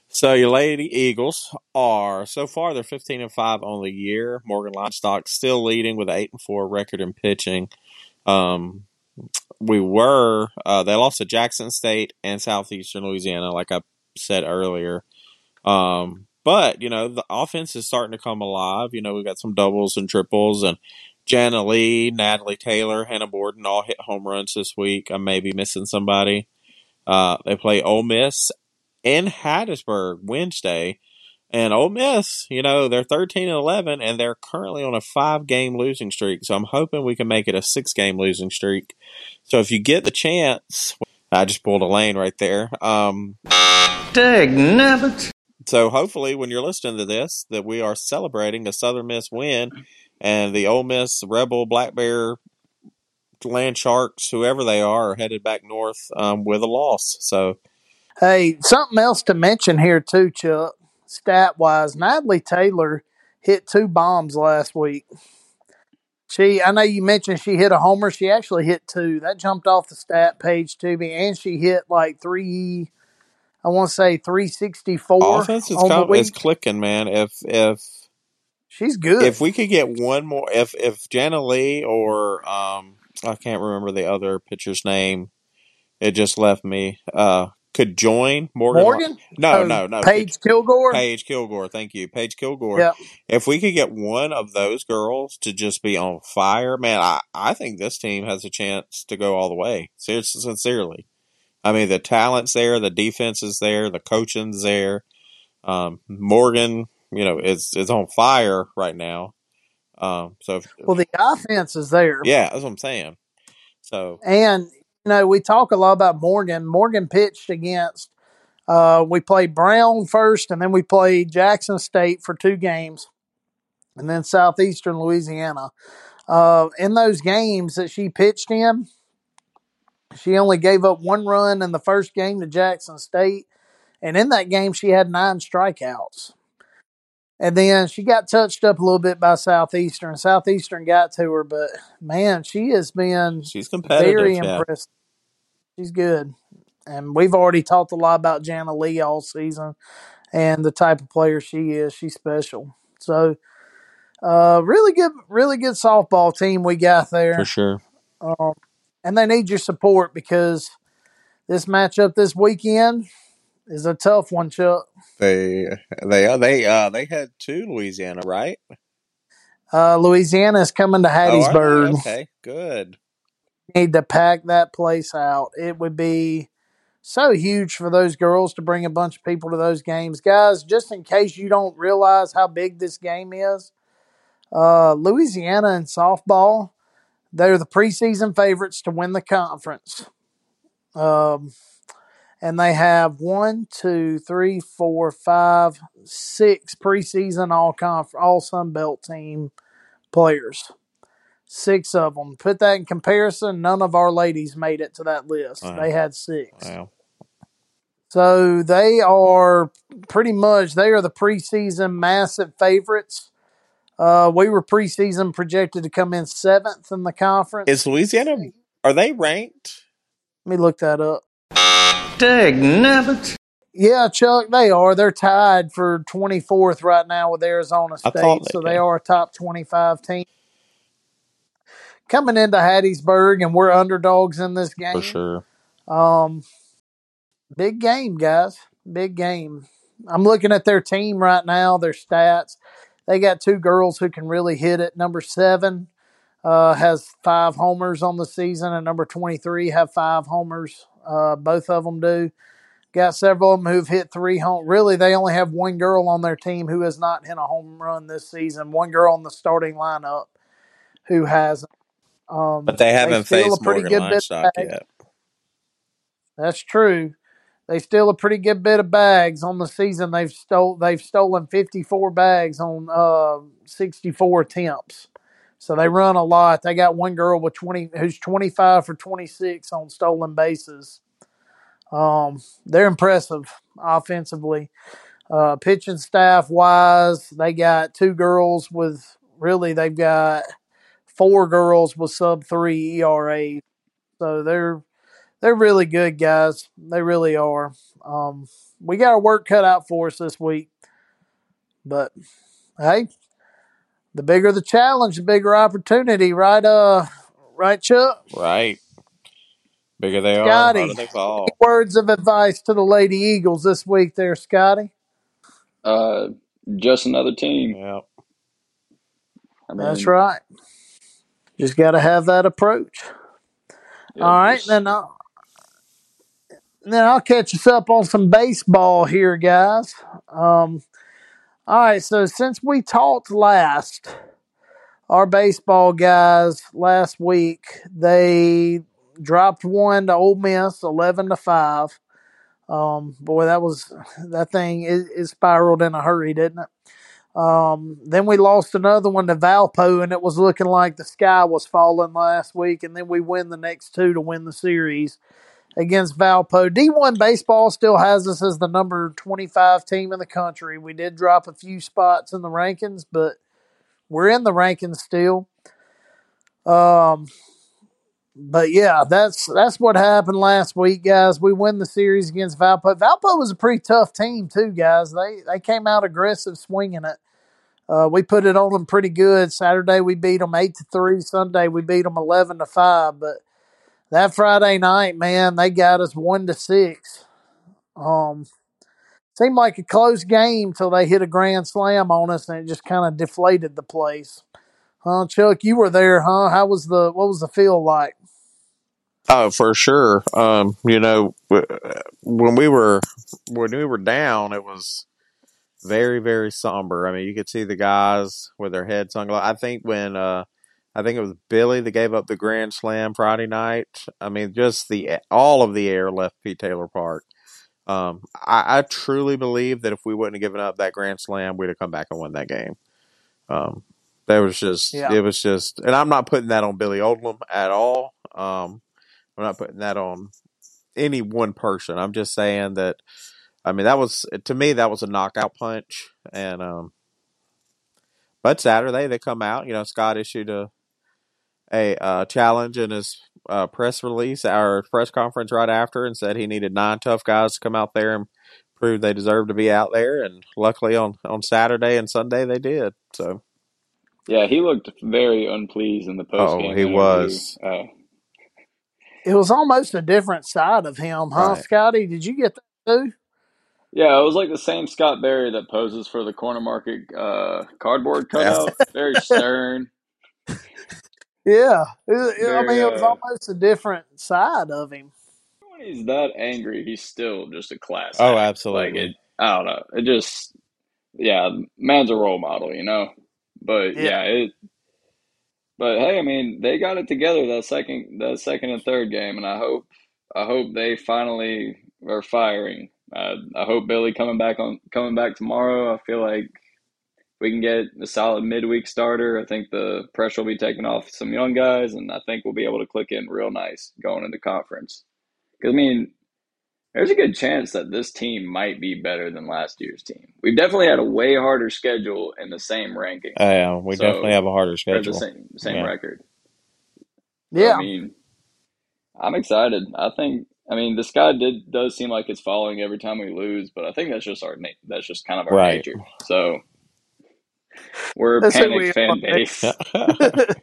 So your Lady Eagles are so far they're fifteen and five on the year. Morgan Leinstock still leading with eight and four record in pitching. Um, we were uh, they lost to Jackson State and Southeastern Louisiana, like I said earlier. Um, but you know the offense is starting to come alive. You know we got some doubles and triples, and Jana Lee, Natalie Taylor, Hannah Borden all hit home runs this week. I may be missing somebody. Uh, they play Ole Miss in Hattiesburg Wednesday. And Ole Miss, you know, they're 13 and 11, and they're currently on a five game losing streak. So I'm hoping we can make it a six game losing streak. So if you get the chance, I just pulled a lane right there. Um, so hopefully, when you're listening to this, that we are celebrating a Southern Miss win, and the Ole Miss Rebel Black Bear Land Sharks, whoever they are, are headed back north um, with a loss. So Hey, something else to mention here too, Chuck. Stat wise, Natalie Taylor hit two bombs last week. She, I know you mentioned she hit a homer. She actually hit two. That jumped off the stat page to me, and she hit like three. I want to say three sixty four offense is, com- is clicking, man. If if She's good. if we could get one more, if if Jana Lee or um, I can't remember the other pitcher's name, it just left me. Uh, could join Morgan. Morgan, No, Oh, no, no. Paige Kilgore. Paige Kilgore. Thank you, Paige Kilgore. Yep. If we could get one of those girls to just be on fire, man, I, I think this team has a chance to go all the way. Seriously, sincerely. I mean, the talent's there, the defense is there, the coaching's there. Um, Morgan, you know, is is on fire right now. Um, so if- Well, the offense is there. yeah, that's what I'm saying. So And you know, we talk a lot about Morgan. Morgan pitched against. Uh, we played Brown first, and then we played Jackson State for two games, and then Southeastern Louisiana. Uh, in those games that she pitched in, she only gave up one run in the first game to Jackson State, and in that game she had nine strikeouts. And then she got touched up a little bit by Southeastern. Southeastern got to her, but man, she has been she's competitive. very yeah. impressed. She's good. And we've already talked a lot about Jana Lee all season and the type of player she is. She's special. So uh really good really good softball team we got there For sure. Um, and they need your support because this matchup this weekend is a tough one, Chuck. They they are they uh they had two Louisiana, right? Uh Louisiana is coming to Oh. Hattiesburg. Okay, good. need to pack that place out. It would be so huge for those girls to bring a bunch of people to those games. Guys, just in case you don't realize how big this game is, uh, Louisiana and softball, they're the preseason favorites to win the conference. Um, and they have one, two, three, four, five, six preseason all conf all Sun Belt team players. Six of them. Put that in comparison. None of our ladies made it to that list. Wow. They had six. Wow. So they are pretty much they are the preseason massive favorites. Uh, we were preseason projected to come in seventh in the conference. Is Louisiana are they ranked? Let me look that up. Dag nabbit. Yeah, Chuck, they are. They're tied for 24th right now with Arizona State, thought so they- they are a top 25 team. Coming into Hattiesburg, and we're underdogs in this game. For sure. Um, big game, guys. Big game. I'm looking at their team right now, their stats. They got two girls who can really hit it. Number seven uh, has five homers on the season, and number 23 have five homers. Uh, both of them do. Got several of them who've hit three home. Really, they only have one girl on their team who has not hit a home run this season. One girl on the starting lineup who has. Um, But they haven't steal faced Morgan bit Leinstock of bag. yet. That's true. They steal a pretty good bit of bags on the season. They've stole they've stolen fifty four bags on uh, sixty four attempts. So they run a lot. They got one girl with twenty who's twenty five for twenty six on stolen bases. Um, they're impressive offensively. Uh, pitching staff wise, they got two girls with really they've got four girls with sub three ERA. So they're they're really good guys. They really are. Um, we got our work cut out for us this week, but hey, the bigger the challenge, the bigger opportunity, right? Uh, right, Chuck. Right. Bigger they are, Scotty. harder they fall. Words of advice to the Lady Eagles this week, there, Scotty. Uh, just another team. Yeah. I mean, That's right. Just got to have that approach. yeah, All right, just- then I'll, then I'll catch us up on some baseball here, guys. Um, all right, so since we talked last, our baseball guys last week they dropped one to Ole Miss, eleven to five. Um, boy, that was that thing it, it spiraled in a hurry, didn't it? Um, then we lost another one to Valpo, and it was looking like the sky was falling last week. And then we win the next two to win the series against Valpo. D1 baseball still has us as the number 25 team in the country. We did drop a few spots in the rankings, but we're in the rankings still. Um, but yeah, that's that's what happened last week, guys. We win the series against Valpo. Valpo was a pretty tough team too, guys. They they came out aggressive, swinging it. Uh, we put it on them pretty good. Saturday we beat them eight to three. Sunday we beat them eleven to five. But that Friday night, man, they got us one to six. Um, seemed like a close game till they hit a grand slam on us, and it just kind of deflated the place. Huh, Chuck? You were there, huh? How was the what was the feel like? Oh, for sure. Um, you know, when we were when we were down, it was very very somber. I mean, you could see the guys with their heads hung low. I think when uh, I think it was Billy that gave up the grand slam Friday night. I mean, just the all of the air left Pete Taylor Park. Um, I, I truly believe that if we wouldn't have given up that grand slam, we'd have come back and won that game. Um, there was just Yeah. it was just, and I'm not putting that on Billy Oldham at all. Um, I'm not putting that on any one person. I'm just saying that. I mean, that was to me that was a knockout punch, and um, but Saturday they come out. You know, Scott issued a a uh, challenge in his uh, press release, our press conference right after, and said he needed nine tough guys to come out there and prove they deserve to be out there. And luckily on on Saturday and Sunday they did. So yeah, he looked very unpleased in the post oh, game. he was. Uh, It was almost a different side of him, huh, Right. Scotty? Did you get that too? yeah, it was like the same Scott Berry that poses for the corner market uh, cardboard cutout. Very stern. Yeah, It- it- I Very, mean, it was almost a different side of him. When he's that angry, he's still just a class. Oh, act. absolutely. Like it, I don't know. It just, yeah, man's a role model, you know. But Yeah. yeah, it. But hey, I mean, they got it together that second, that second and third game, and I hope, I hope they finally are firing. Uh, I hope Billy coming back on coming back tomorrow. I feel like we can get a solid midweek starter. I think the pressure will be taken off some young guys, and I think we'll be able to click in real nice going into conference. Because I mean, there's a good chance that this team might be better than last year's team. We've definitely had a way harder schedule in the same ranking. Oh, yeah, we So- definitely have a harder Or schedule. the same same Yeah. record. Yeah. I mean, I'm excited. I think. I mean, the sky did does seem like it's falling every time we lose, but I think that's just our that's just kind of our Right. nature. So we're a That's who we fan are. base. That's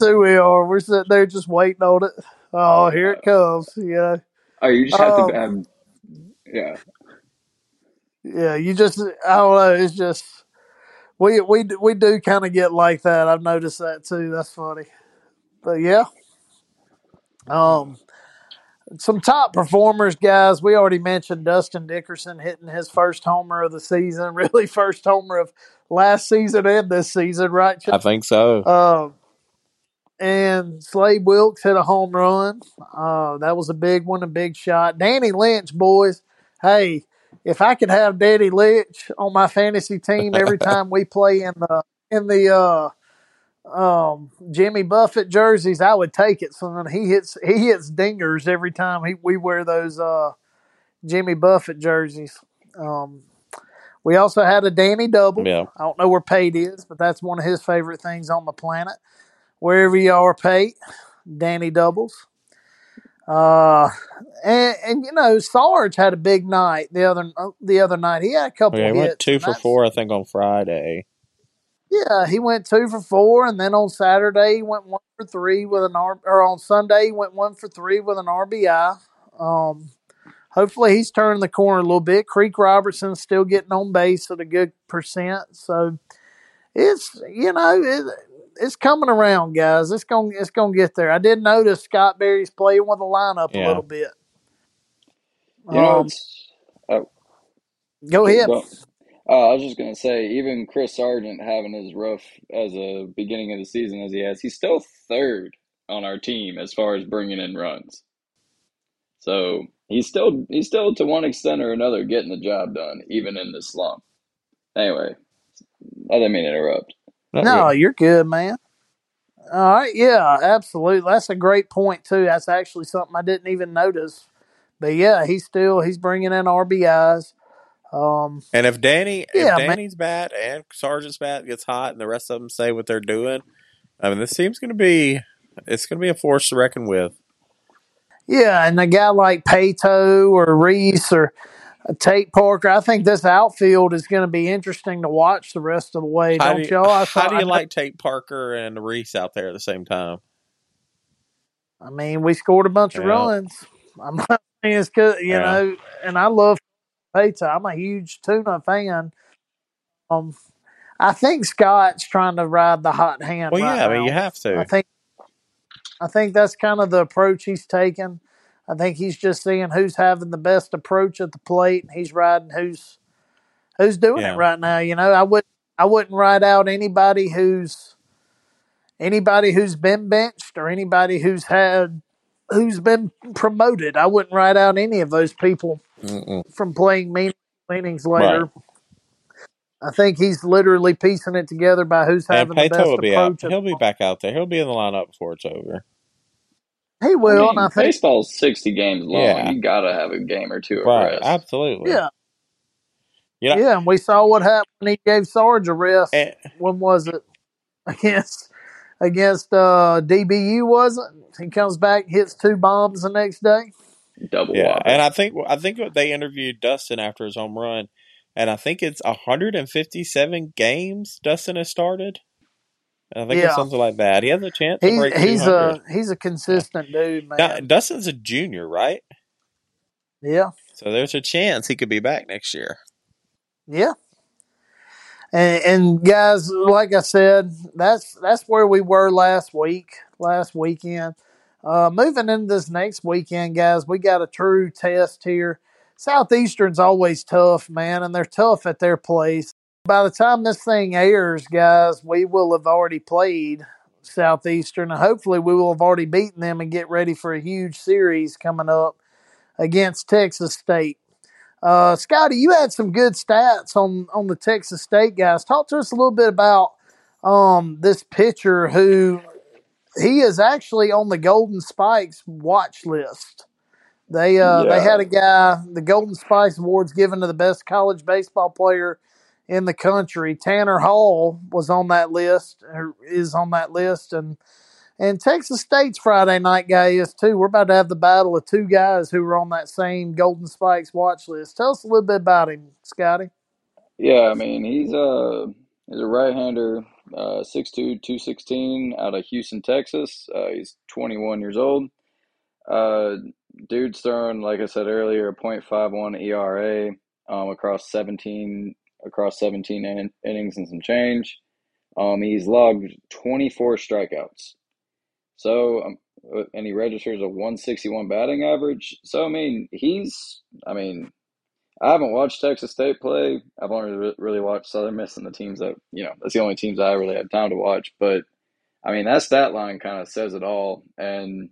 who we are. We're sitting there just waiting on it. Oh, here it comes. Yeah. Oh, you just have Um, to have. Yeah, Yeah, you just I don't know, it's just we we we do kind of get like that. I've noticed that too. That's funny. But yeah. Um some top performers, guys. We already mentioned Dustin Dickerson hitting his first homer of the season, really first homer of last season and this season, right? I think so. Um, and Slade Wilkes hit a home run. Uh, that was a big one, a big shot. Danny Lynch, boys. Hey, if I could have Danny Lynch on my fantasy team every time we play in the in the uh, um, Jimmy Buffett jerseys, I would take it. Son, he hits he hits dingers every time he, we wear those uh, Jimmy Buffett jerseys. Um, we also had a Danny double. Yeah. I don't know where Pate is, but that's one of his favorite things on the planet. Wherever you are, Pate, Danny doubles. Uh, and, and you know, Sarge had a big night the other the other night. He had a couple Okay, he hits. went two for four, I think, on Friday. Yeah, he went two for four, and then on Saturday he went one for three with an R. Or on Sunday he went one for three with an RBI. Um, hopefully he's turning the corner a little bit. Creek Robertson's still getting on base at a good percent, so it's you know it, it's coming around, guys. It's going it's going to get there. I did notice Scott Berry's playing with the lineup a little bit. you know, Um, it's. Oh, go ahead. go- Uh, I was just gonna say, even Chris Sargent having as rough as a beginning of the season as he has, he's still third on our team as far as bringing in runs. So he's still he's still to one extent or another getting the job done, even in this slump. Anyway, I didn't mean to interrupt. Not No, really. you're good, man. All right, yeah, absolutely. That's a great point too. That's actually something I didn't even notice. But yeah, he's still he's bringing in RBIs. Um, And if Danny, Yeah, if man. Danny's bat and Sargent's bat gets hot, and the rest of them say what they're doing, I mean, this team's going to be, it's going to be a force to reckon with. yeah, and a guy like Pato or Reese or Tate Parker, I think this outfield is going to be interesting to watch the rest of the way. How don't do you, y'all? I, how do you like Tate Parker and Reese out there at the same time? I mean, we scored a bunch of runs. I'm not saying it's good, you Yeah. know, and I love Payton. I'm a huge tuna fan. Um, I think Scott's trying to ride the hot hand. Well, right yeah, I mean, you have to. I think, I think that's kind of the approach he's taken. I think he's just seeing who's having the best approach at the plate, and he's riding who's who's doing Yeah. it right now. You know, I would I wouldn't ride out anybody who's anybody who's been benched or anybody who's had who's been promoted. I wouldn't ride out any of those people Mm-mm. from playing meaningful innings later. I think he's literally piecing it together by who's And having the Pato best will be approach. at He'll be back out there. He'll be in the lineup before it's over. He will, I and mean, I think baseball's sixty games long. Yeah. You gotta have a game or two of Right, rest. absolutely. yeah, You know, yeah. And we saw what happened when he gave Sarge a rest. and, when was it against against uh, DBU? Was it? He comes back, hits two bombs the next day. Double yeah, whopper. and I think I think they interviewed Dustin after his home run, and I think it's 157 games Dustin has started. I think Yeah. it's something like that. He has a chance to He's break he's 200. a he's a consistent dude, man. Now, Dustin's a junior, right? yeah, So there's a chance he could be back next year. yeah. And, and guys, like I said, that's that's where we were last week, last weekend. Uh, moving into this next weekend, guys, we got a true test here. Southeastern's always tough, man, and they're tough at their place. By the time this thing airs, guys, we will have already played Southeastern, and hopefully we will have already beaten them and get ready for a huge series coming up against Texas State. Uh, Scotty, you had some good stats on on the Texas State guys. Talk to us a little bit about um, this pitcher who he is actually on the Golden Spikes watch list. They uh, they had a guy, the Golden Spikes Awards given to the best college baseball player in the country. Tanner Hall was on that list, or is on that list, and and Texas State's Friday night guy is too. We're about to have the battle of two guys who were on that same Golden Spikes watch list. Tell us a little bit about him, Scotty. Yeah, I mean, he's a he's a right-hander, uh, 6'2", 216 out of Houston, Texas. Uh, he's 21 years old. Uh, dude's throwing, like I said earlier, a .51 ERA um, across 17 across 17 in, innings and some change. Um, he's logged 24 strikeouts. So, um, uh, and he registers a 161 batting average. So, I mean, he's, I mean, I haven't watched Texas State play. I've only really watched Southern Miss and the teams that, you know, that's the only teams I really had time to watch. But, I mean, that stat line kind of says it all. And,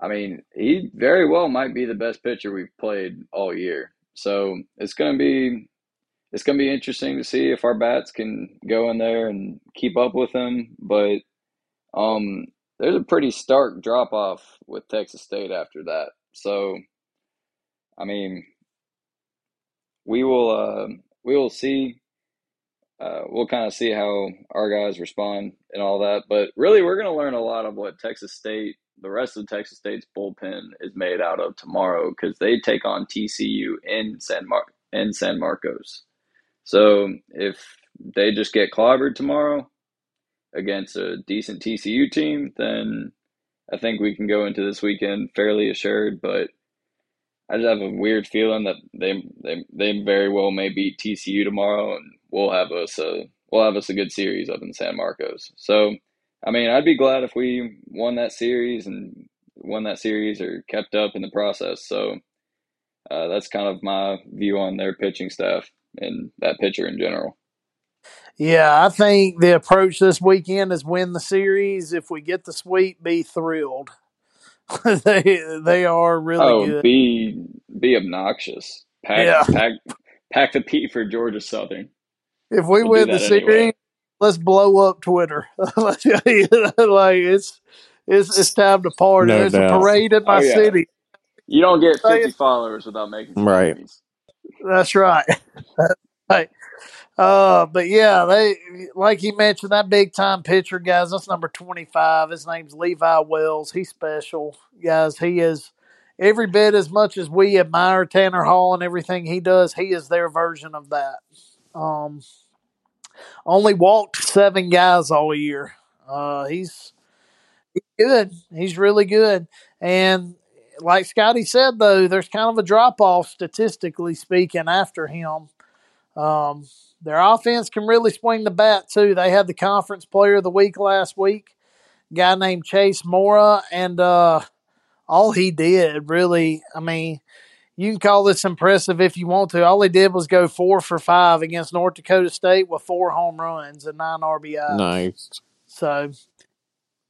I mean, he very well might be the best pitcher we've played all year. So it's going to be it's to be interesting to see if our bats can go in there and keep up with him. But um, there's a pretty stark drop off with Texas State after that. So, I mean, we will uh, we will see. Uh, we'll kind of see how our guys respond and all that. But really, we're going to learn a lot of what Texas State, the rest of Texas State's bullpen is made out of tomorrow because they take on TCU in San Mar- in San Marcos. So if they just get clobbered tomorrow against a decent TCU team, then I think we can go into this weekend fairly assured. But I just have a weird feeling that they they they very well may beat TCU tomorrow, and we'll have us a we'll have us a good series up in San Marcos. So, I mean, I'd be glad if we won that series and won that series or kept up in the process. So, uh, that's kind of my view on their pitching staff and that pitcher in general. Yeah, I think the approach this weekend is win the series. If we get the sweep, be thrilled. they they are really oh, good. be be obnoxious. Pack Yeah. pack pack the P for Georgia Southern. If we We'll win the that series, anyway. let's blow up Twitter. like it's it's it's time to party. No There's a parade in my Oh, yeah. city. You don't get 50 followers without making Right. enemies. That's right. right. Uh, but yeah, they like you mentioned that big time pitcher, guys. That's number twenty five. His name's Levi Wells. He's special, guys. He is every bit as much as we admire Tanner Hall and everything he does. He is their version of that. Um, only walked seven guys all year. Uh, he's good. He's really good. And like Scotty said, though, there's kind of a drop off statistically speaking after him. Um, their offense can really swing the bat too. They had the conference player of the week last week, guy named Chase Mora, and uh, all he did really, I mean, you can call this impressive if you want to. All he did was go four for five against North Dakota State with four home runs and nine RBIs. Nice. So,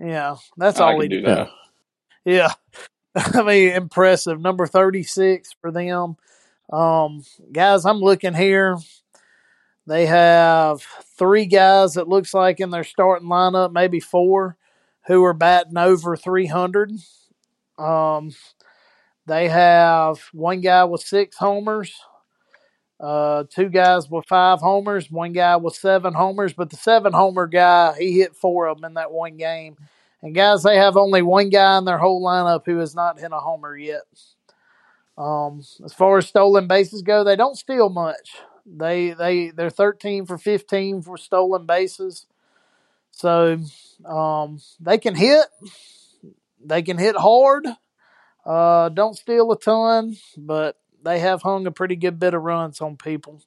yeah, that's I all can he do did. that. Yeah. I mean, impressive. Number 36 for them. Um, guys, I'm looking here. They have three guys that looks like in their starting lineup, maybe four, who are batting over 300. Um, they have one guy with six homers, uh, two guys with five homers, one guy with seven homers, but the seven homer guy, he hit four of them in that one game. And guys, they have only one guy in their whole lineup who has not hit a homer yet. Um, as far as stolen bases go, they don't steal much. They they they're thirteen for fifteen for stolen bases. So um, they can hit. They can hit hard. Uh, don't steal a ton, but they have hung a pretty good bit of runs on people.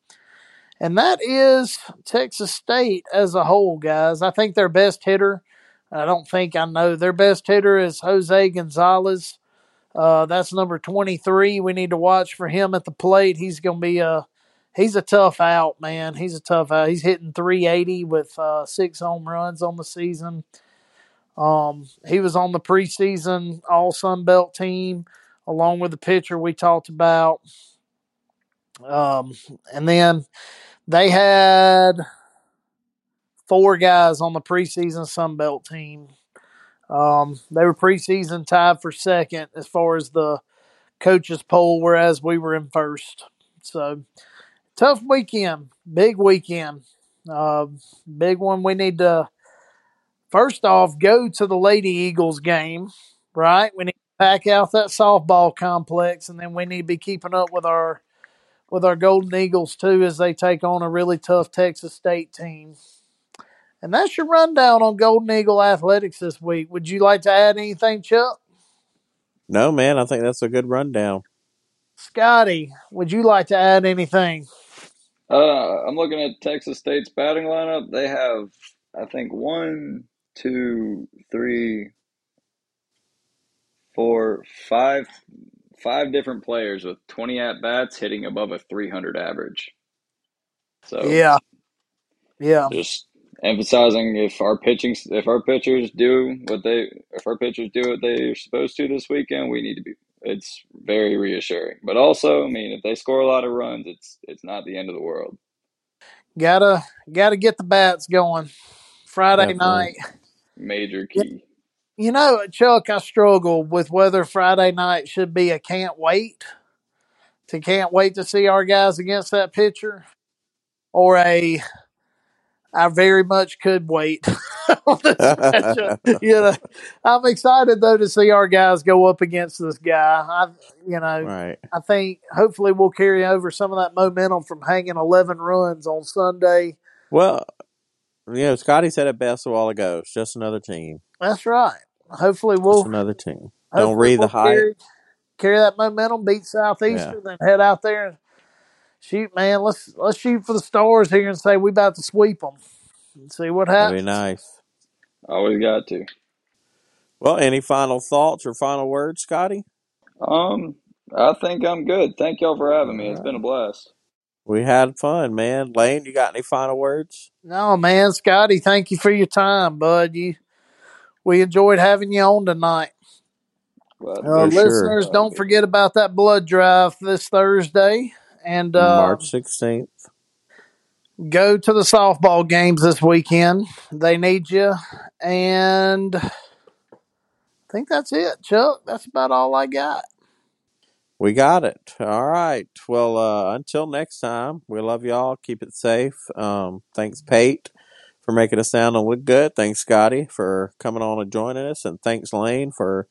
And that is Texas State as a whole, guys. I think their best hitter, I don't think I know, their best hitter is Jose Gonzalez. Uh, that's number 23. We need to watch for him at the plate. He's going to be a he's a tough out, man. He's a tough out. He's hitting 380 with uh, six home runs on the season. Um, he was on the preseason All Sun Belt team along with the pitcher we talked about. Um, and then they had four guys on the preseason Sun Belt team. Um, they were preseason tied for second as far as the coaches poll, whereas we were in first. So tough weekend, big weekend, uh, big one. We need to first off go to the Lady Eagles game, right? We need to pack out that softball complex, and then we need to be keeping up with our with our Golden Eagles too as they take on a really tough Texas State team. And that's your rundown on Golden Eagle athletics this week. Would you like to add anything, Chuck? No, man, I think that's a good rundown. Scotty, would you like to add anything? Uh, I'm looking at Texas State's batting lineup. They have, I think, one, two, three, four, five, five different players with 20 at bats hitting above a 300 average. So Yeah, yeah, just emphasizing if our pitching, if our pitchers do what they, if our pitchers do what they're supposed to this weekend, we need to be. It's very reassuring. But also, I mean, if they score a lot of runs, it's it's not the end of the world. gotta gotta get the bats going. Friday Definitely. night. Major key. You know, Chuck, I struggle with whether Friday night should be a can't wait to can't wait to see our guys against that pitcher or a I very much could wait on this matchup. You know, I'm excited though to see our guys go up against this guy. I, you know, right. I think hopefully we'll carry over some of that momentum from hanging 11 runs on Sunday. Well, you know, Scotty said it best a while ago. It's just another team. That's right. Hopefully we'll another team. Don't read the we'll hype. Carry, carry that momentum, beat Southeastern, then head out there and shoot, man. Let's let's shoot for the stars here and say we about to sweep them and see what That'd be happens. nice. Always got to. Well, any final thoughts or final words, Scotty? Um, I think I'm good. Thank y'all for having me. It's All been a blast. We had fun, man. Lane, you got any final words? No, man, Scotty, thank you for your time, bud. You we enjoyed having you on tonight. Glad to Uh, be For sure. listeners, don't be- forget about that blood drive this Thursday, and uh, March 16th. go to the softball games this weekend. They need you, and I think that's it, Chuck. That's about all I got. We got it. All right. Well, uh, until next time, we love y'all. Keep it safe. Um, thanks, Pate, for making us sound and look good. Thanks, Scotty, for coming on and joining us. And thanks, Lane, for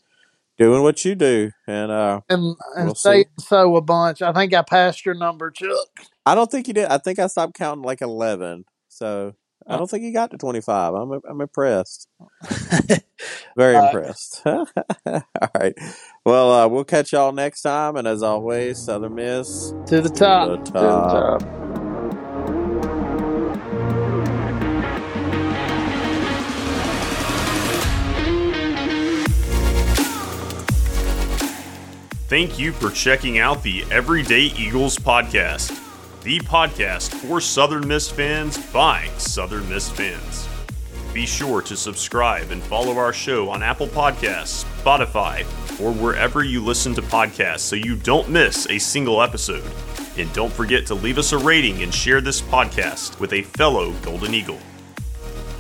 doing what you do. And uh, and and We'll so a bunch. I think I passed your number, Chuck. I don't think you did. I think I stopped counting like 11. So I Oh. don't think you got to 25. I'm, I'm impressed. Very Uh, impressed. All right. Well, uh, we'll catch y'all next time. And as always, Southern Miss to the to top. to the top. top. Thank you for checking out the Everyday Eagles podcast, the podcast for Southern Miss fans by Southern Miss fans. Be sure to subscribe and follow our show on Apple Podcasts, Spotify, or wherever you listen to podcasts so you don't miss a single episode. And don't forget to leave us a rating and share this podcast with a fellow Golden Eagle.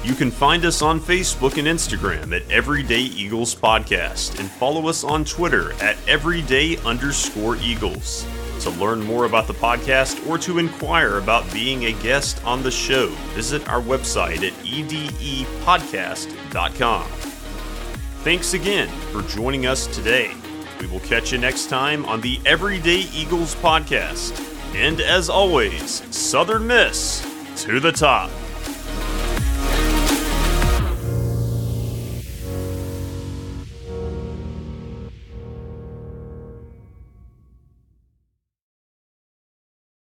You can find us on Facebook and Instagram at Everyday Eagles Podcast and follow us on Twitter at Everyday underscore Eagles. To learn more about the podcast or to inquire about being a guest on the show, visit our website at edepodcast.com. Thanks again for joining us today. We will catch you next time on the Everyday Eagles Podcast. And as always, Southern Miss to the top.